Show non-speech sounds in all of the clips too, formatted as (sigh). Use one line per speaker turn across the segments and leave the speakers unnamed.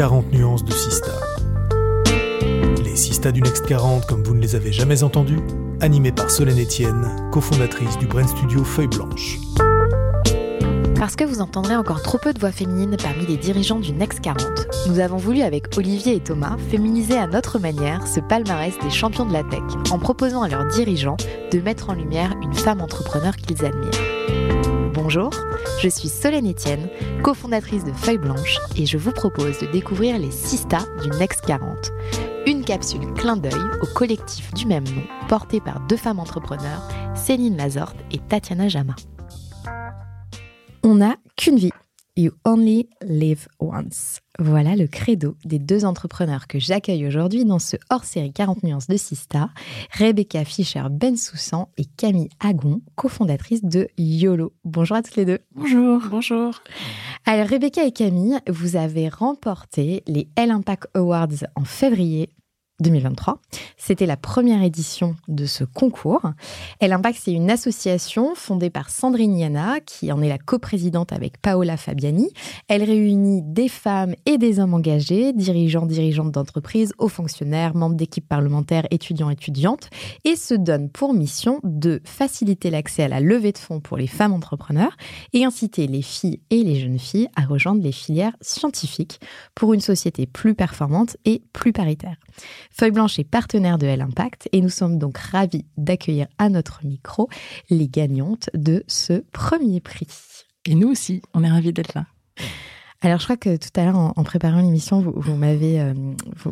40 nuances de Sista. Les Sista du Next 40 comme vous ne les avez jamais entendus, animés par Solène Etienne, cofondatrice du brand studio Feuille Blanche.
Parce que vous entendrez encore trop peu de voix féminines parmi les dirigeants du Next 40, nous avons voulu avec Olivier et Thomas féminiser à notre manière ce palmarès des champions de la tech en proposant à leurs dirigeants de mettre en lumière une femme entrepreneur qu'ils admirent. Bonjour, je suis Solène Etienne, cofondatrice de Feuille Blanche et je vous propose de découvrir les Sista du Next 40. Une capsule clin d'œil au collectif du même nom porté par deux femmes entrepreneurs, Céline Lazorte et Tatiana Jama. On n'a qu'une vie. You only live once. Voilà le credo des deux entrepreneurs que j'accueille aujourd'hui dans ce hors-série 40 nuances de Sista, Rebecca Fischer-Bensoussan et Camille Agon, cofondatrices de YOLO. Bonjour à toutes les deux.
Bonjour. Bonjour.
Alors Rebecca et Camille, vous avez remporté les L Impact Awards en février 2023. C'était la première édition de ce concours. Elle Impact, c'est une association fondée par Sandrine Yana, qui en est la coprésidente avec Paola Fabiani. Elle réunit des femmes et des hommes engagés, dirigeants, dirigeantes d'entreprises, hauts fonctionnaires, membres d'équipes parlementaires, étudiants, étudiantes, et se donne pour mission de faciliter l'accès à la levée de fonds pour les femmes entrepreneurs et inciter les filles et les jeunes filles à rejoindre les filières scientifiques pour une société plus performante et plus paritaire. Feuille Blanche est partenaire de L Impact et nous sommes donc ravis d'accueillir à notre micro les gagnantes de ce premier prix.
Et nous aussi, on est ravis d'être là.
Alors, je crois que tout à l'heure, en, préparant l'émission, vous, m'avez, euh,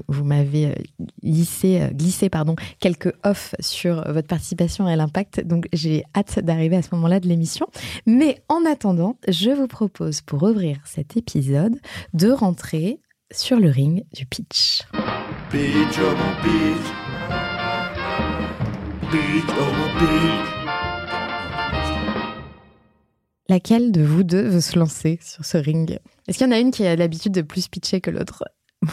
vous, m'avez glissé, euh, glissé pardon, quelques offs sur votre participation à l'Impact. Donc, j'ai hâte d'arriver à ce moment-là de l'émission. Mais en attendant, je vous propose, pour ouvrir cet épisode, de rentrer sur le ring du pitch. Oh mon oh mon. Laquelle de vous deux veut se lancer sur ce ring? Est-ce qu'il y en a une qui a l'habitude de plus pitcher que l'autre?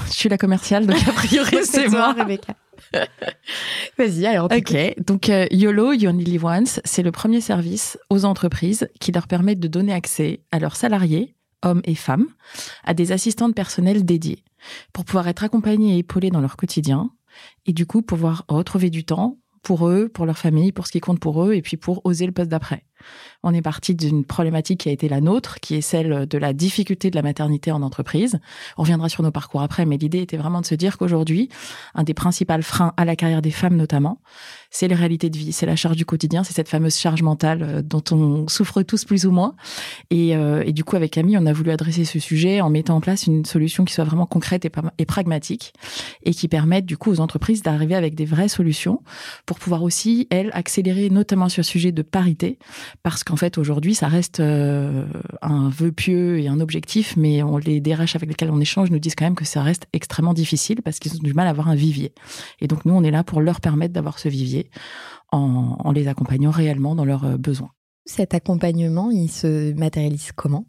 Je suis la commerciale, donc a priori c'est moi.
Rebecca. (laughs) Vas-y, alors.
Ok, donc euh, YOLO, You Only Live Once, c'est le premier service aux entreprises qui leur permet de donner accès à leurs salariés hommes et femmes, à des assistantes personnelles dédiées pour pouvoir être accompagnés et épaulés dans leur quotidien et du coup pouvoir retrouver du temps pour eux, pour leur famille, pour ce qui compte pour eux et puis pour oser le poste d'après. On est parti d'une problématique qui a été la nôtre, qui est celle de la difficulté de la maternité en entreprise. On reviendra sur nos parcours après, mais l'idée était vraiment de se dire qu'aujourd'hui, un des principaux freins à la carrière des femmes notamment, c'est les réalités de vie, c'est la charge du quotidien, c'est cette fameuse charge mentale euh, dont on souffre tous plus ou moins. Et, euh, et, du coup, avec Camille, on a voulu adresser ce sujet en mettant en place une solution qui soit vraiment concrète et, et pragmatique et qui permette du coup aux entreprises d'arriver avec des vraies solutions pour pouvoir aussi, elles, accélérer notamment sur le sujet de parité, parce qu'en fait aujourd'hui ça reste euh, un vœu pieux et un objectif, mais on, les DRH avec lesquels on échange nous disent quand même que ça reste extrêmement difficile parce qu'ils ont du mal à avoir un vivier. Et donc nous on est là pour leur permettre d'avoir ce vivier en, en les accompagnant réellement dans leurs euh, besoins.
Cet accompagnement, il se matérialise comment?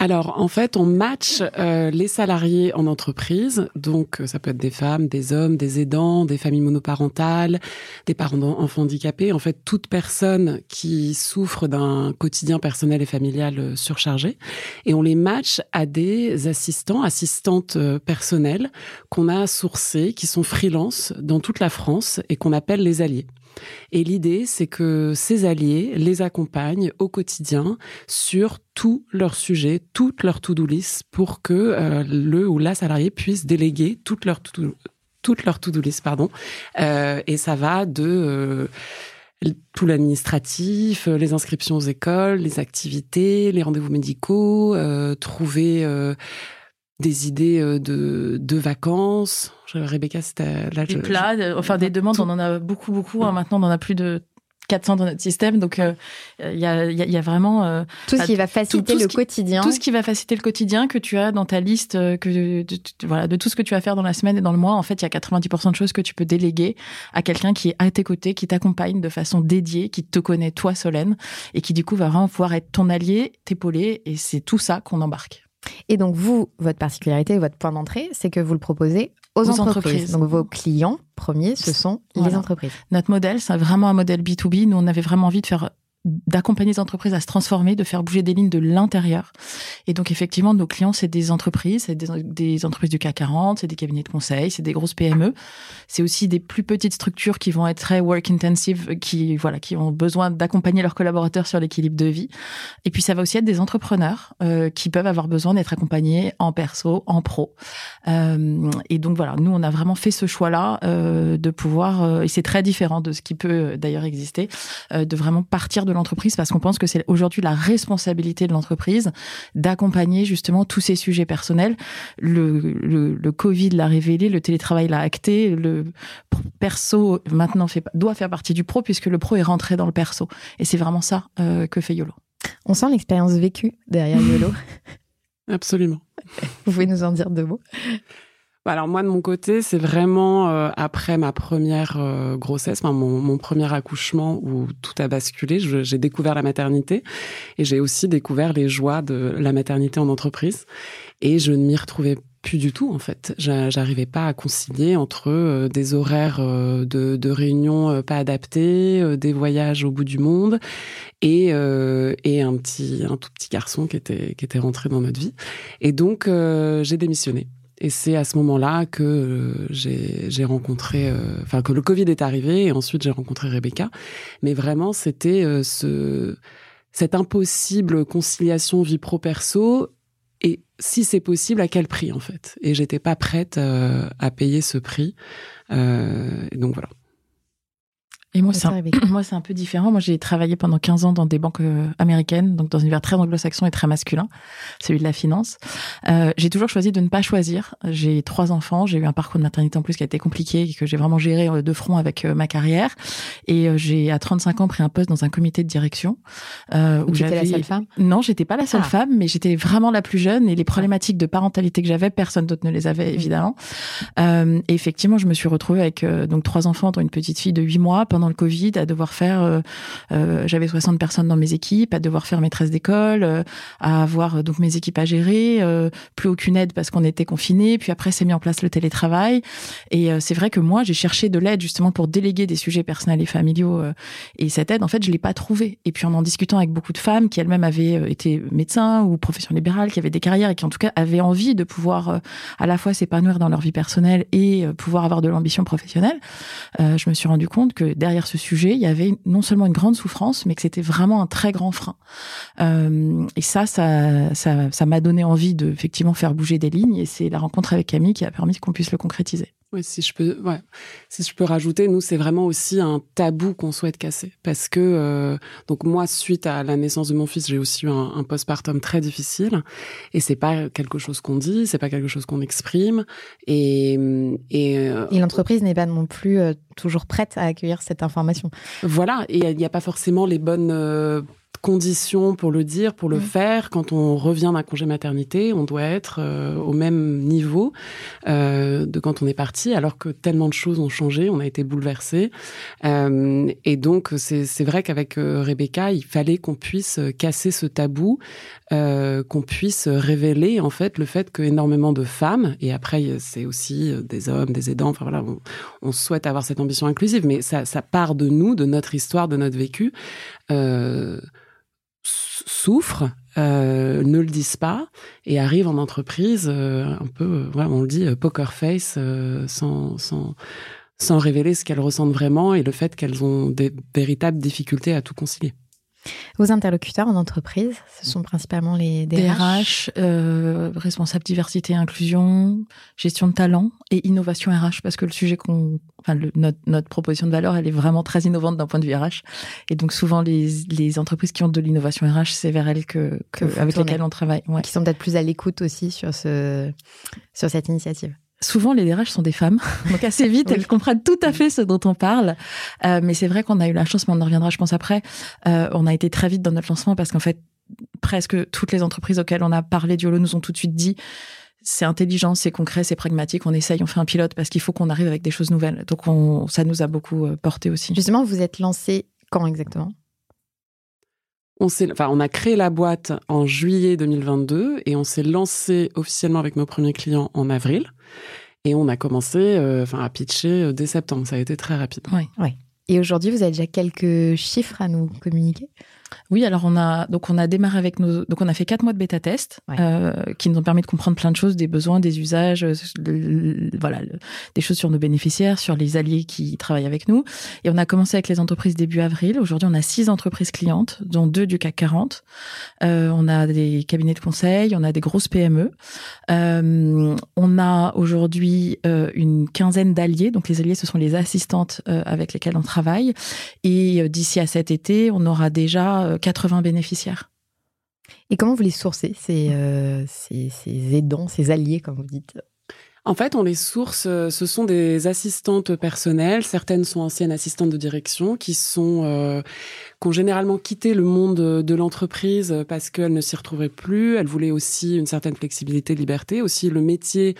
Alors en fait, on match euh, les salariés en entreprise, donc euh, ça peut être des femmes, des hommes, des aidants, des familles monoparentales, des parents enfants handicapés, en fait toute personne qui souffre d'un quotidien personnel et familial euh, surchargé, et on les match à des assistants, assistantes personnelles qu'on a sourcés, qui sont freelance dans toute la France et qu'on appelle les alliés. Et l'idée, c'est que ces alliés les accompagnent au quotidien sur tous leurs sujets, toutes leurs to-do list pour que euh, le ou la salarié puisse déléguer toutes leurs to-do toutes leurs to-do list, pardon. Euh, et ça va de euh, tout l'administratif, les inscriptions aux écoles, les activités, les rendez-vous médicaux, trouver des idées euh, de, de vacances. Rebecca, c'était
là. Des plats, enfin des demandes, on en a beaucoup, beaucoup. Hein. Maintenant, on en a plus de 400 dans notre système. Donc, il y, a, y, a, vraiment
tout ce qui va faciliter le quotidien.
Tout ce qui va faciliter le quotidien que tu as dans ta liste, que de, voilà, de tout ce que tu vas faire dans la semaine et dans le mois. En fait, il y a 90% de choses que tu peux déléguer à quelqu'un qui est à tes côtés, qui t'accompagne de façon dédiée, qui te connaît toi, Solène, et qui du coup va vraiment pouvoir être ton allié, t'épauler. Et c'est tout ça qu'on embarque.
Et donc, vous, votre particularité, votre point d'entrée, c'est que vous le proposez aux, entreprises. Donc, vos clients premiers, ce sont les entreprises.
Notre modèle, c'est vraiment un modèle B2B. Nous, on avait vraiment envie de faire d'accompagner les entreprises à se transformer, de faire bouger des lignes de l'intérieur. Et donc effectivement, nos clients, c'est des entreprises, c'est des, entreprises du CAC 40, c'est des cabinets de conseil, c'est des grosses PME. C'est aussi des plus petites structures qui vont être très work intensive, qui voilà, qui ont besoin d'accompagner leurs collaborateurs sur l'équilibre de vie. Et puis ça va aussi être des entrepreneurs euh, qui peuvent avoir besoin d'être accompagnés en perso, en pro. Euh, et donc voilà, nous on a vraiment fait ce choix-là euh, de pouvoir, euh, et c'est très différent de ce qui peut d'ailleurs exister, euh, de vraiment partir de l'entreprise parce qu'on pense que c'est aujourd'hui la responsabilité de l'entreprise d'accompagner justement tous ces sujets personnels. Le, le, Covid l'a révélé, le télétravail l'a acté, le perso maintenant fait, doit faire partie du pro puisque le pro est rentré dans le perso. Et c'est vraiment ça euh, que fait YOLO.
On sent l'expérience vécue derrière YOLO. (laughs)
Absolument.
Vous pouvez nous en dire deux mots
alors moi de mon côté, c'est vraiment euh, après ma première euh, grossesse, mon, mon, premier accouchement où tout a basculé. J'ai découvert la maternité et j'ai aussi découvert les joies de la maternité en entreprise. Et je ne m'y retrouvais plus du tout en fait. J'arrivais pas à concilier entre euh, des horaires de, de, réunions pas adaptés, des voyages au bout du monde et, et un petit un tout petit garçon qui était qui était rentré dans notre vie. Et donc j'ai démissionné. Et c'est à ce moment-là que euh, j'ai rencontré, euh, enfin que le Covid est arrivé et ensuite j'ai rencontré Rebecca. Mais vraiment, c'était euh, ce cette impossible conciliation vie pro perso et si c'est possible, à quel prix en fait? Et j'étais pas prête à payer ce prix. donc voilà.
Et moi, c'est un, (clears throat) moi, c'est un peu différent. Moi, j'ai travaillé pendant 15 ans dans des banques euh, américaines, donc dans un univers très anglo-saxon et très masculin, celui de la finance. Euh, j'ai toujours choisi de ne pas choisir. J'ai trois enfants. J'ai eu un parcours de maternité en plus qui a été compliqué et que j'ai vraiment géré euh, de front avec euh, ma carrière. Et j'ai, à 35 ans, pris un poste dans un comité de direction.
Euh, où j'étais la seule femme?
Non, j'étais pas la seule ah. femme, mais j'étais vraiment la plus jeune. Et les problématiques de parentalité que j'avais, personne d'autre ne les avait, évidemment. Euh, et effectivement, je me suis retrouvée avec donc trois enfants, dont une petite fille de 8 mois pendant le Covid, à devoir faire, euh, euh, j'avais 60 personnes dans mes équipes, à devoir faire maîtresse d'école, euh, à avoir donc mes équipes à gérer, plus aucune aide parce qu'on était confinés. Puis après, c'est mis en place le télétravail. Et c'est vrai que moi, j'ai cherché de l'aide justement pour déléguer des sujets personnels et familiaux. et cette aide, en fait, je l'ai pas trouvée. Et puis en en discutant avec beaucoup de femmes qui elles-mêmes avaient été médecins ou profession libérale, qui avaient des carrières et qui en tout cas avaient envie de pouvoir à la fois s'épanouir dans leur vie personnelle et pouvoir avoir de l'ambition professionnelle, je me suis rendu compte que derrière derrière ce sujet, il y avait non seulement une grande souffrance, mais que c'était vraiment un très grand frein. Euh, et ça, ça, ça, m'a donné envie de effectivement faire bouger des lignes. Et c'est la rencontre avec Camille qui a permis qu'on puisse le concrétiser.
Oui, si je peux, ouais. si je peux rajouter, nous c'est vraiment aussi un tabou qu'on souhaite casser, parce que euh, donc moi suite à la naissance de mon fils, j'ai aussi eu un, un postpartum très difficile, et c'est pas quelque chose qu'on dit, c'est pas quelque chose qu'on exprime, et
et, euh, et l'entreprise n'est pas non plus euh, toujours prête à accueillir cette information.
Voilà, et il n'y a, a, pas forcément les bonnes conditions pour le dire, pour le mmh. faire. Quand on revient d'un congé maternité, on doit être euh, au même niveau euh, de quand on est parti, alors que tellement de choses ont changé, on a été bouleversé. Euh, et donc, c'est vrai qu'avec euh, Rebecca, il fallait qu'on puisse casser ce tabou, euh, qu'on puisse révéler en fait le fait qu'énormément de femmes, et après c'est aussi des hommes, des aidants, enfin voilà, on, on, souhaite avoir cette ambition inclusive, mais ça, ça part de nous, de notre histoire, de notre vécu. Euh, souffrent, euh, ne le disent pas et arrivent en entreprise euh, un peu, voilà, on le dit, poker face, sans, sans, sans révéler ce qu'elles ressentent vraiment et le fait qu'elles ont des véritables difficultés à tout concilier.
Vos interlocuteurs en entreprise, ce sont principalement les
DRH, euh, responsables diversité et inclusion, gestion de talent et innovation RH, parce que le sujet qu'on, enfin notre, notre, proposition de valeur, elle est vraiment très innovante d'un point de vue RH. Et donc souvent les, les entreprises qui ont de l'innovation RH, c'est vers elles que, que, avec lesquelles on travaille,
ouais. qui sont peut-être plus à l'écoute aussi sur ce sur cette initiative.
Souvent les DRH sont des femmes, (laughs) donc assez vite elles comprennent tout à fait ce dont on parle. Euh, mais c'est vrai qu'on a eu la chance, mais on en reviendra je pense après, euh, on a été très vite dans notre lancement parce qu'en fait presque toutes les entreprises auxquelles on a parlé du Holo nous ont tout de suite dit c'est intelligent, c'est concret, c'est pragmatique, on essaye, on fait un pilote parce qu'il faut qu'on arrive avec des choses nouvelles. Donc on, ça nous a beaucoup euh, porté aussi.
Justement, vous êtes lancé quand exactement?
On, enfin, on a créé la boîte en juillet 2022 et on s'est lancé officiellement avec nos premiers clients en avril. Et on a commencé euh, enfin, à pitcher euh, dès septembre. Ça a été très rapide.
Et aujourd'hui, vous avez déjà quelques chiffres à nous communiquer?
Oui, alors on a donc on a démarré avec nos donc on a fait quatre mois de bêta test euh, qui nous ont permis de comprendre plein de choses, des besoins, des usages, voilà, des choses sur nos bénéficiaires, sur les alliés qui travaillent avec nous. Et on a commencé avec les entreprises début avril. Aujourd'hui, on a six entreprises clientes, dont deux du CAC 40. Euh, on a des cabinets de conseil, on a des grosses PME. Euh, on a aujourd'hui euh, une quinzaine d'alliés. Donc les alliés, ce sont les assistantes euh, avec lesquelles on travaille. Et d'ici à cet été, on aura déjà 80 euh, bénéficiaires.
Et comment vous les sourcez, euh, ces, ces, aidants, ces alliés, comme vous dites?
En fait, on les source, euh, ce sont des assistantes personnelles. Certaines sont anciennes assistantes de direction qui sont qui ont généralement quitté le monde de l'entreprise parce qu'elles ne s'y retrouvaient plus. Elles voulaient aussi une certaine flexibilité, liberté. Aussi, le métier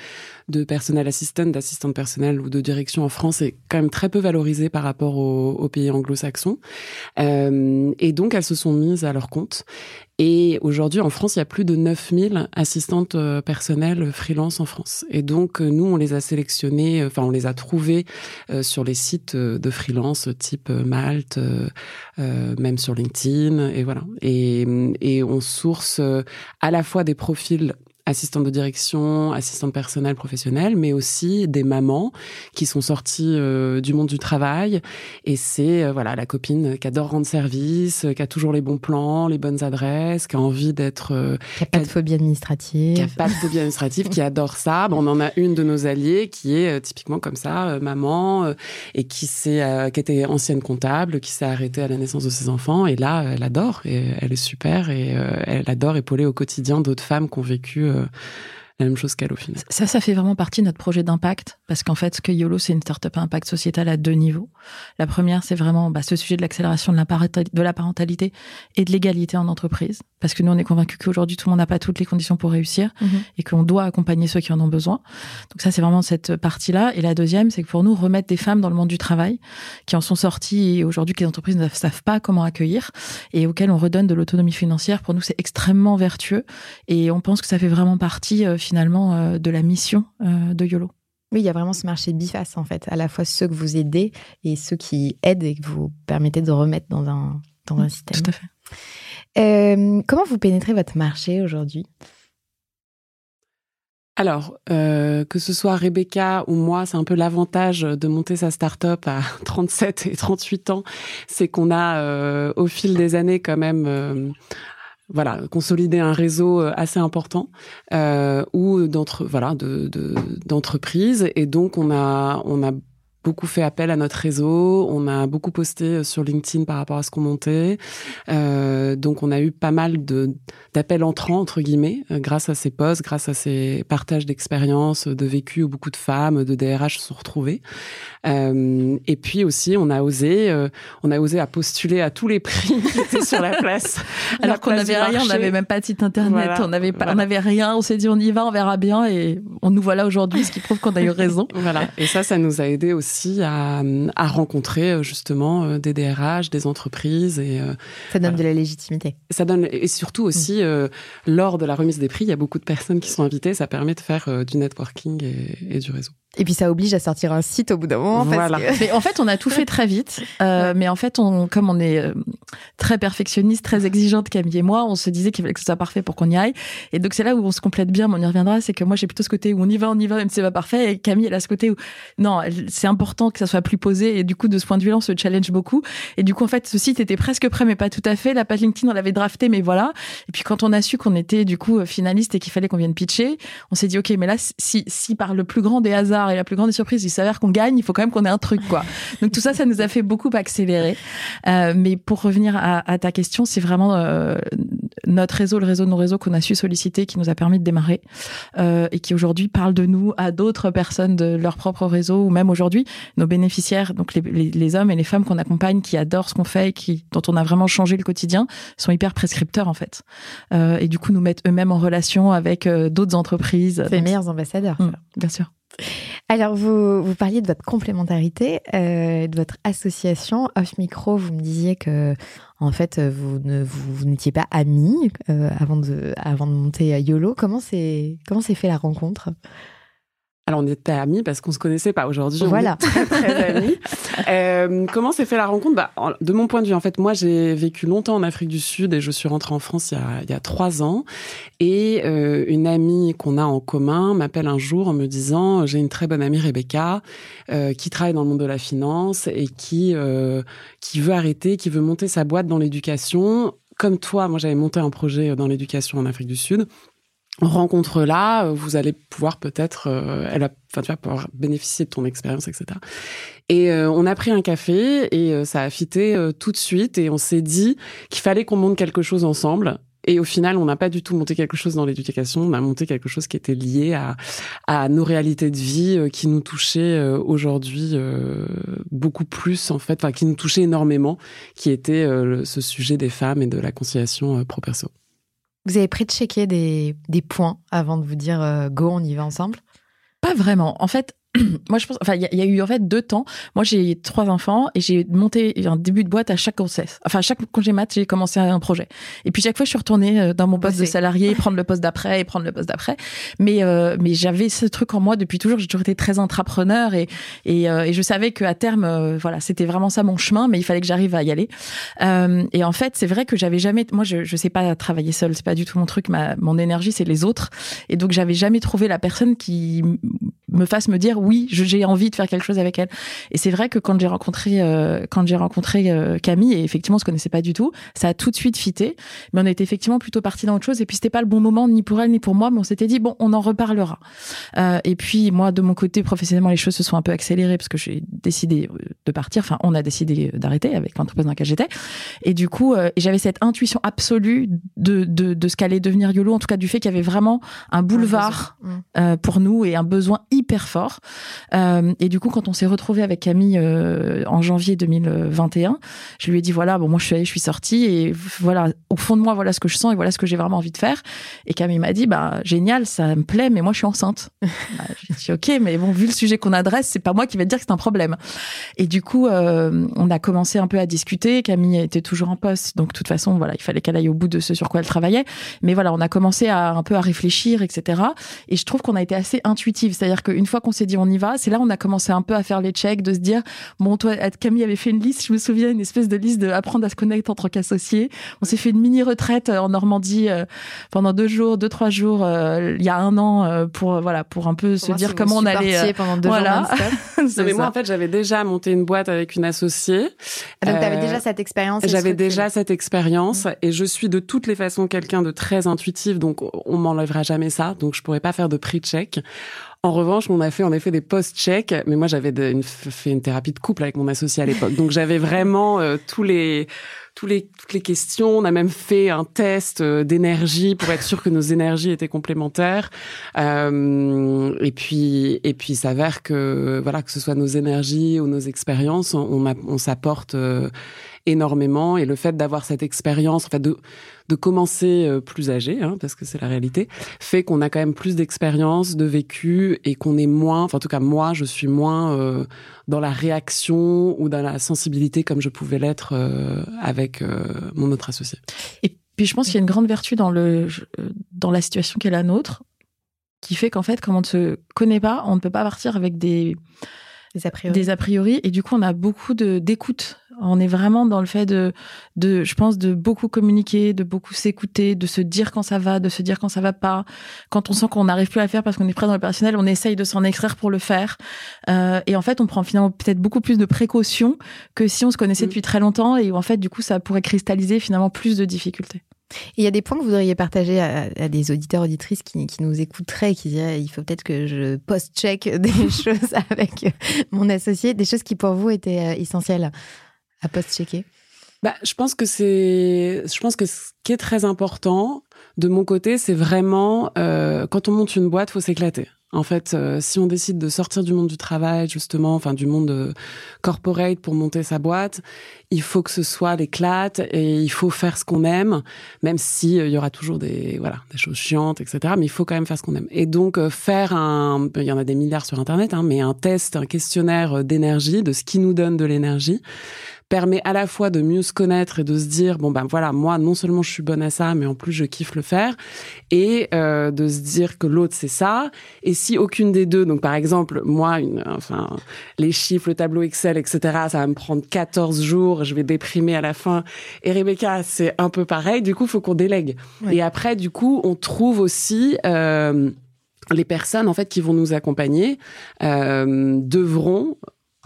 de personnel assistant, d'assistante personnelle ou de direction en France est quand même très peu valorisé par rapport aux, pays anglo-saxons. Euh, et donc, elles se sont mises à leur compte. Et aujourd'hui, en France, il y a plus de 9000 assistantes euh, personnelles freelance en France. Et donc, nous, on les a sélectionnées, enfin, on les a trouvées euh, sur les sites de freelance type Malte, euh, même sur LinkedIn, et voilà. Et, on source euh, à la fois des profils assistante de direction, assistante personnelle professionnelle, mais aussi des mamans qui sont sorties euh, du monde du travail. Et c'est euh, voilà la copine qui adore rendre service, qui a toujours les bons plans, les bonnes adresses, qui a envie d'être...
Euh, qui a pas de phobie administrative.
Qui a pas de phobie administrative, qui adore ça. Bon, on en a une de nos alliés qui est typiquement comme ça, maman, et qui, s'est, qui était ancienne comptable, qui s'est arrêtée à la naissance de ses enfants. Et là, elle adore, et elle est super, et elle adore épauler au quotidien d'autres femmes qui ont vécu euh, la même chose qu'elle au final.
Ça, ça fait vraiment partie de notre projet d'impact, parce qu'en fait, ce que YOLO, c'est une startup à impact sociétal à deux niveaux. La première, c'est vraiment bah, ce sujet de l'accélération de la, de la parentalité et de l'égalité en entreprise, parce que nous, on est convaincus qu'aujourd'hui, tout le monde n'a pas toutes les conditions pour réussir mhm. et qu'on doit accompagner ceux qui en ont besoin. Donc ça, c'est vraiment cette partie-là. Et la deuxième, c'est que pour nous, remettre des femmes dans le monde du travail, qui en sont sorties et aujourd'hui que les entreprises ne savent pas comment accueillir et auxquelles on redonne de l'autonomie financière, pour nous, c'est extrêmement vertueux et on pense que ça fait vraiment partie euh, finalement euh, de la mission euh, de YOLO.
Oui, il y a vraiment ce marché biface en fait, à la fois ceux que vous aidez et ceux qui aident et que vous permettez de remettre dans un, dans un système.
Tout à fait.
Euh, comment vous pénétrez votre marché aujourd'hui?
Alors, euh, que ce soit Rebecca ou moi, c'est un peu l'avantage de monter sa start-up à (laughs) 37 et 38 ans, c'est qu'on a au fil des années quand même voilà, consolider un réseau euh, assez important euh, ou d'entre voilà de d'entreprises. Et donc on a on a beaucoup fait appel à notre réseau, on a beaucoup posté euh, sur LinkedIn par rapport à ce qu'on montait, euh, donc on a eu pas mal de d'appels entrants entre guillemets euh, grâce à ces posts, grâce à ces partages d'expériences, de vécu où beaucoup de femmes, de DRH se sont retrouvées. Euh, et puis aussi on a osé, euh, on a osé à postuler à tous les prix (laughs) qui étaient sur la place, (laughs)
alors qu'on n'avait rien, on n'avait même pas de site internet, on n'avait pas, on n'avait rien, on s'est dit on y va, on verra bien et on nous voilà aujourd'hui, ce qui prouve qu'on a eu raison. (laughs)
voilà. Et ça, ça nous a aidé aussi aussi à, à rencontrer euh, justement euh, des DRH, des entreprises et
euh, ça donne de la légitimité.
Ça donne et surtout aussi mm. lors de la remise des prix, il y a beaucoup de personnes qui sont invitées. Ça permet de faire du networking et, et du réseau.
Et puis ça oblige à sortir un site au bout d'un moment.
Voilà. mais en fait, on a tout fait très vite. Euh, mais en fait, on, comme on est euh, très perfectionniste, très exigeante, Camille et moi, on se disait qu'il fallait que ce soit parfait pour qu'on y aille. Et donc c'est là où on se complète bien, mais on y reviendra. C'est que moi j'ai plutôt ce côté où on y va, on y va, même si c'est pas parfait. Et Camille elle a ce côté où non, c'est important que ça soit plus posé. Et du coup, de ce point de vue-là, on se challenge beaucoup. Et du coup, en fait, ce site était presque prêt, mais pas tout à fait. La page LinkedIn, on l'avait drafté, mais voilà. Et puis quand on a su qu'on était du coup finaliste et qu'il fallait qu'on vienne pitcher, on s'est dit ok, mais là, si, si par le plus grand des hasards et la plus grande des surprises il s'avère qu'on gagne, il faut quand même qu'on ait un truc, quoi. Donc tout ça, ça nous a fait beaucoup accélérer. Euh, mais pour revenir à, ta question, c'est vraiment euh, notre réseau, le réseau de nos réseaux qu'on a su solliciter, qui nous a permis de démarrer euh, et qui aujourd'hui parle de nous à d'autres personnes de leur propre réseau ou même aujourd'hui nos bénéficiaires, donc les, les, les hommes et les femmes qu'on accompagne, qui adorent ce qu'on fait et qui dont on a vraiment changé le quotidien, sont hyper prescripteurs en fait. Euh, et du coup nous mettent eux-mêmes en relation avec euh, d'autres entreprises.
C'est les meilleurs ambassadeurs.
Mmh, bien sûr.
Alors, vous, parliez de votre complémentarité, euh, de votre association. Off micro, vous me disiez que, en fait, vous n'étiez pas amis euh, avant, de, monter à YOLO. Comment comment s'est fait la rencontre?
Alors on était amis parce qu'on se connaissait pas. Aujourd'hui,
voilà.
on est très très (laughs) amis. euh, comment s'est fait la rencontre? Bah, De mon point de vue, en fait, moi j'ai vécu longtemps en Afrique du Sud et je suis rentrée en France il y a, il y a trois ans. Et euh, une amie qu'on a en commun m'appelle un jour en me disant j'ai une très bonne amie Rebecca euh, qui travaille dans le monde de la finance et qui euh, qui veut arrêter, qui veut monter sa boîte dans l'éducation. Comme toi, moi j'avais monté un projet dans l'éducation en Afrique du Sud rencontre là, vous allez pouvoir peut-être, euh, elle va, enfin tu vas pouvoir bénéficier de ton expérience, etc. Et euh, on a pris un café et euh, ça a fité euh, tout de suite et on s'est dit qu'il fallait qu'on monte quelque chose ensemble. Et au final, on n'a pas du tout monté quelque chose dans l'éducation, on a monté quelque chose qui était lié à, à nos réalités de vie, euh, qui nous touchait euh, aujourd'hui euh, beaucoup plus, en fait, enfin, qui nous touchait énormément, qui était ce sujet des femmes et de la conciliation pro-perso.
Vous avez pré-checké des, des points avant de vous dire euh, go, on y va ensemble?
Pas vraiment. En fait, (clears throat) moi je pense enfin il y, y, a eu en fait deux temps. Moi j'ai trois enfants et j'ai monté un début de boîte à chaque grossesse. Enfin à chaque congé mat j'ai commencé un projet. Et puis chaque fois je suis retournée euh, dans mon poste de salarié (laughs) prendre le poste d'après et prendre le poste d'après. Mais euh, mais j'avais ce truc en moi depuis toujours. J'ai toujours été très intrapreneur et et, euh, et je savais que à terme euh, voilà c'était vraiment ça mon chemin mais il fallait que j'arrive à y aller. Euh, et en fait c'est vrai que j'avais jamais moi je je sais pas travailler seule. C'est pas du tout mon truc. Ma mon énergie c'est les autres. Et donc j'avais jamais trouvé la personne qui me fasse me dire oui, j'ai envie de faire quelque chose avec elle. Et c'est vrai que quand j'ai rencontré euh, quand j'ai rencontré euh, Camille et effectivement on se connaissait pas du tout, ça a tout de suite fité. Mais on était effectivement plutôt parti dans autre chose et puis c'était pas le bon moment ni pour elle ni pour moi, mais on s'était dit bon, on en reparlera. Euh, et puis moi de mon côté professionnellement les choses se sont un peu accélérées parce que j'ai décidé de partir. Enfin on a décidé d'arrêter avec l'entreprise dans laquelle j'étais. Et du coup euh, j'avais cette intuition absolue de de, de ce qu'allait devenir Yolo, en tout cas du fait qu'il y avait vraiment un boulevard un pour nous et un besoin hyper fort. Euh, et du coup, quand on s'est retrouvé avec Camille euh, en janvier 2021, je lui ai dit voilà, bon, moi je suis allée, je suis sortie et voilà, au fond de moi, voilà ce que je sens et voilà ce que j'ai vraiment envie de faire. Et Camille m'a dit bah génial, ça me plaît, mais moi je suis enceinte. (laughs) bah, j'ai dit ok, mais bon, vu le sujet qu'on adresse, c'est pas moi qui vais te dire que c'est un problème. Et du coup, euh, on a commencé un peu à discuter. Camille était toujours en poste, donc de toute façon, voilà, il fallait qu'elle aille au bout de ce sur quoi elle travaillait. Mais voilà, on a commencé à un peu à réfléchir, etc. Et je trouve qu'on a été assez intuitive, c'est-à-dire qu'une fois qu'on s'est dit on y va, c'est là on a commencé un peu à faire les checks, de se dire bon toi Camille avait fait une liste, je me souviens une espèce de liste de apprendre à se connecter entre qu'associés. On s'est fait une mini retraite en Normandie euh, pendant deux jours, deux trois jours euh, il y a un an euh, pour voilà pour un peu pour se dire comment on allait
pendant deux
voilà.
jours (laughs)
non, mais moi en fait j'avais déjà monté une boîte avec une associée.
Donc tu avais déjà cette expérience.
J'avais déjà cette expérience mmh. et je suis de toutes les façons quelqu'un de très intuitif donc on m'enlèvera jamais ça donc je pourrais pas faire de pre-check. En revanche, on a fait en effet des post-checks, mais moi j'avais une, fait une thérapie de couple avec mon associé à l'époque, donc j'avais vraiment euh, tous les tous les toutes les questions. On a même fait un test euh, d'énergie pour être sûr que nos énergies étaient complémentaires. Euh, et puis et puis s'avère que voilà que ce soit nos énergies ou nos expériences, on, on, on s'apporte euh, énormément et le fait d'avoir cette expérience, en fait de de commencer euh, plus âgé, hein, parce que c'est la réalité, fait qu'on a quand même plus d'expérience, de vécu et qu'on est moins, enfin en tout cas moi, je suis moins euh, dans la réaction ou dans la sensibilité comme je pouvais l'être euh, avec euh, mon autre associé.
Et puis je pense qu'il y a une grande vertu dans le dans la situation qui est la nôtre, qui fait qu'en fait, comme on ne se connaît pas, on ne peut pas partir avec des
des a priori.
Des a priori. Et du coup, on a beaucoup de d'écoute. On est vraiment dans le fait de, de, je pense, de beaucoup communiquer, de beaucoup s'écouter, de se dire quand ça va, de se dire quand ça va pas. Quand on sent qu'on n'arrive plus à le faire parce qu'on est prêt dans le personnel, on essaye de s'en extraire pour le faire. Euh, et en fait, on prend finalement peut-être beaucoup plus de précautions que si on se connaissait depuis très longtemps et où en fait, du coup, ça pourrait cristalliser finalement plus de difficultés.
Il y a des points que vous voudriez partager à, à des auditeurs, auditrices qui, qui, nous écouteraient et qui diraient il faut peut-être que je post-check (laughs) des (laughs) choses avec mon associé, des choses qui pour vous étaient essentielles à post-checker
bah, je pense que c'est, je pense que ce qui est très important de mon côté, c'est vraiment euh, quand on monte une boîte, faut s'éclater. En fait, euh, si on décide de sortir du monde du travail, justement, enfin du monde euh, corporate pour monter sa boîte, il faut que ce soit l'éclate et il faut faire ce qu'on aime, même si il y aura toujours des voilà des choses chiantes, etc. Mais il faut quand même faire ce qu'on aime. Et donc faire un, il y en a des milliards sur internet, hein, mais un test, un questionnaire d'énergie, de ce qui nous donne de l'énergie permet à la fois de mieux se connaître et de se dire bon ben voilà moi non seulement je suis bonne à ça mais en plus je kiffe le faire. Et euh, de se dire que l'autre c'est ça. Et si aucune des deux donc par exemple moi une enfin les chiffres le tableau Excel etc ça va me prendre 14 jours je vais déprimer à la fin. Et Rebecca c'est un peu pareil. Du coup faut qu'on délègue. Et après du coup on trouve aussi euh, les personnes en fait qui vont nous accompagner euh, devront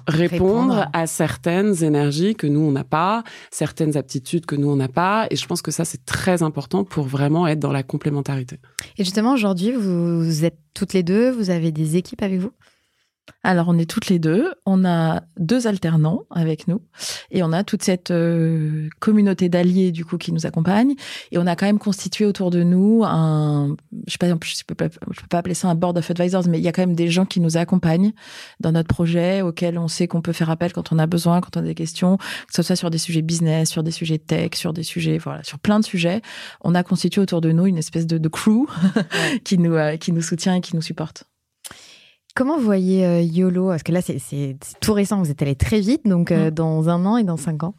répondre, à certaines énergies que nous on n'a pas, certaines aptitudes que nous on n'a pas, et je pense que ça c'est très important pour vraiment être dans la complémentarité.
Et justement aujourd'hui vous êtes toutes les deux, vous avez des équipes avec vous?
Alors, on est toutes les deux. On a deux alternants avec nous et on a toute cette euh, communauté d'alliés du coup qui nous accompagne. Et on a quand même constitué autour de nous un, je sais pas, je peux pas, je peux pas appeler ça un board of advisors, mais il y a quand même des gens qui nous accompagnent dans notre projet, auxquels on sait qu'on peut faire appel quand on a besoin, quand on a des questions, que ce soit sur des sujets business, sur des sujets tech, sur des sujets, voilà, sur plein de sujets. On a constitué autour de nous une espèce de, de crew (laughs) qui nous euh, qui nous soutient et qui nous supporte.
Comment vous voyez euh, YOLO? Parce que là, c'est tout récent, vous êtes allé très vite, donc euh, mm. dans un an et dans cinq ans.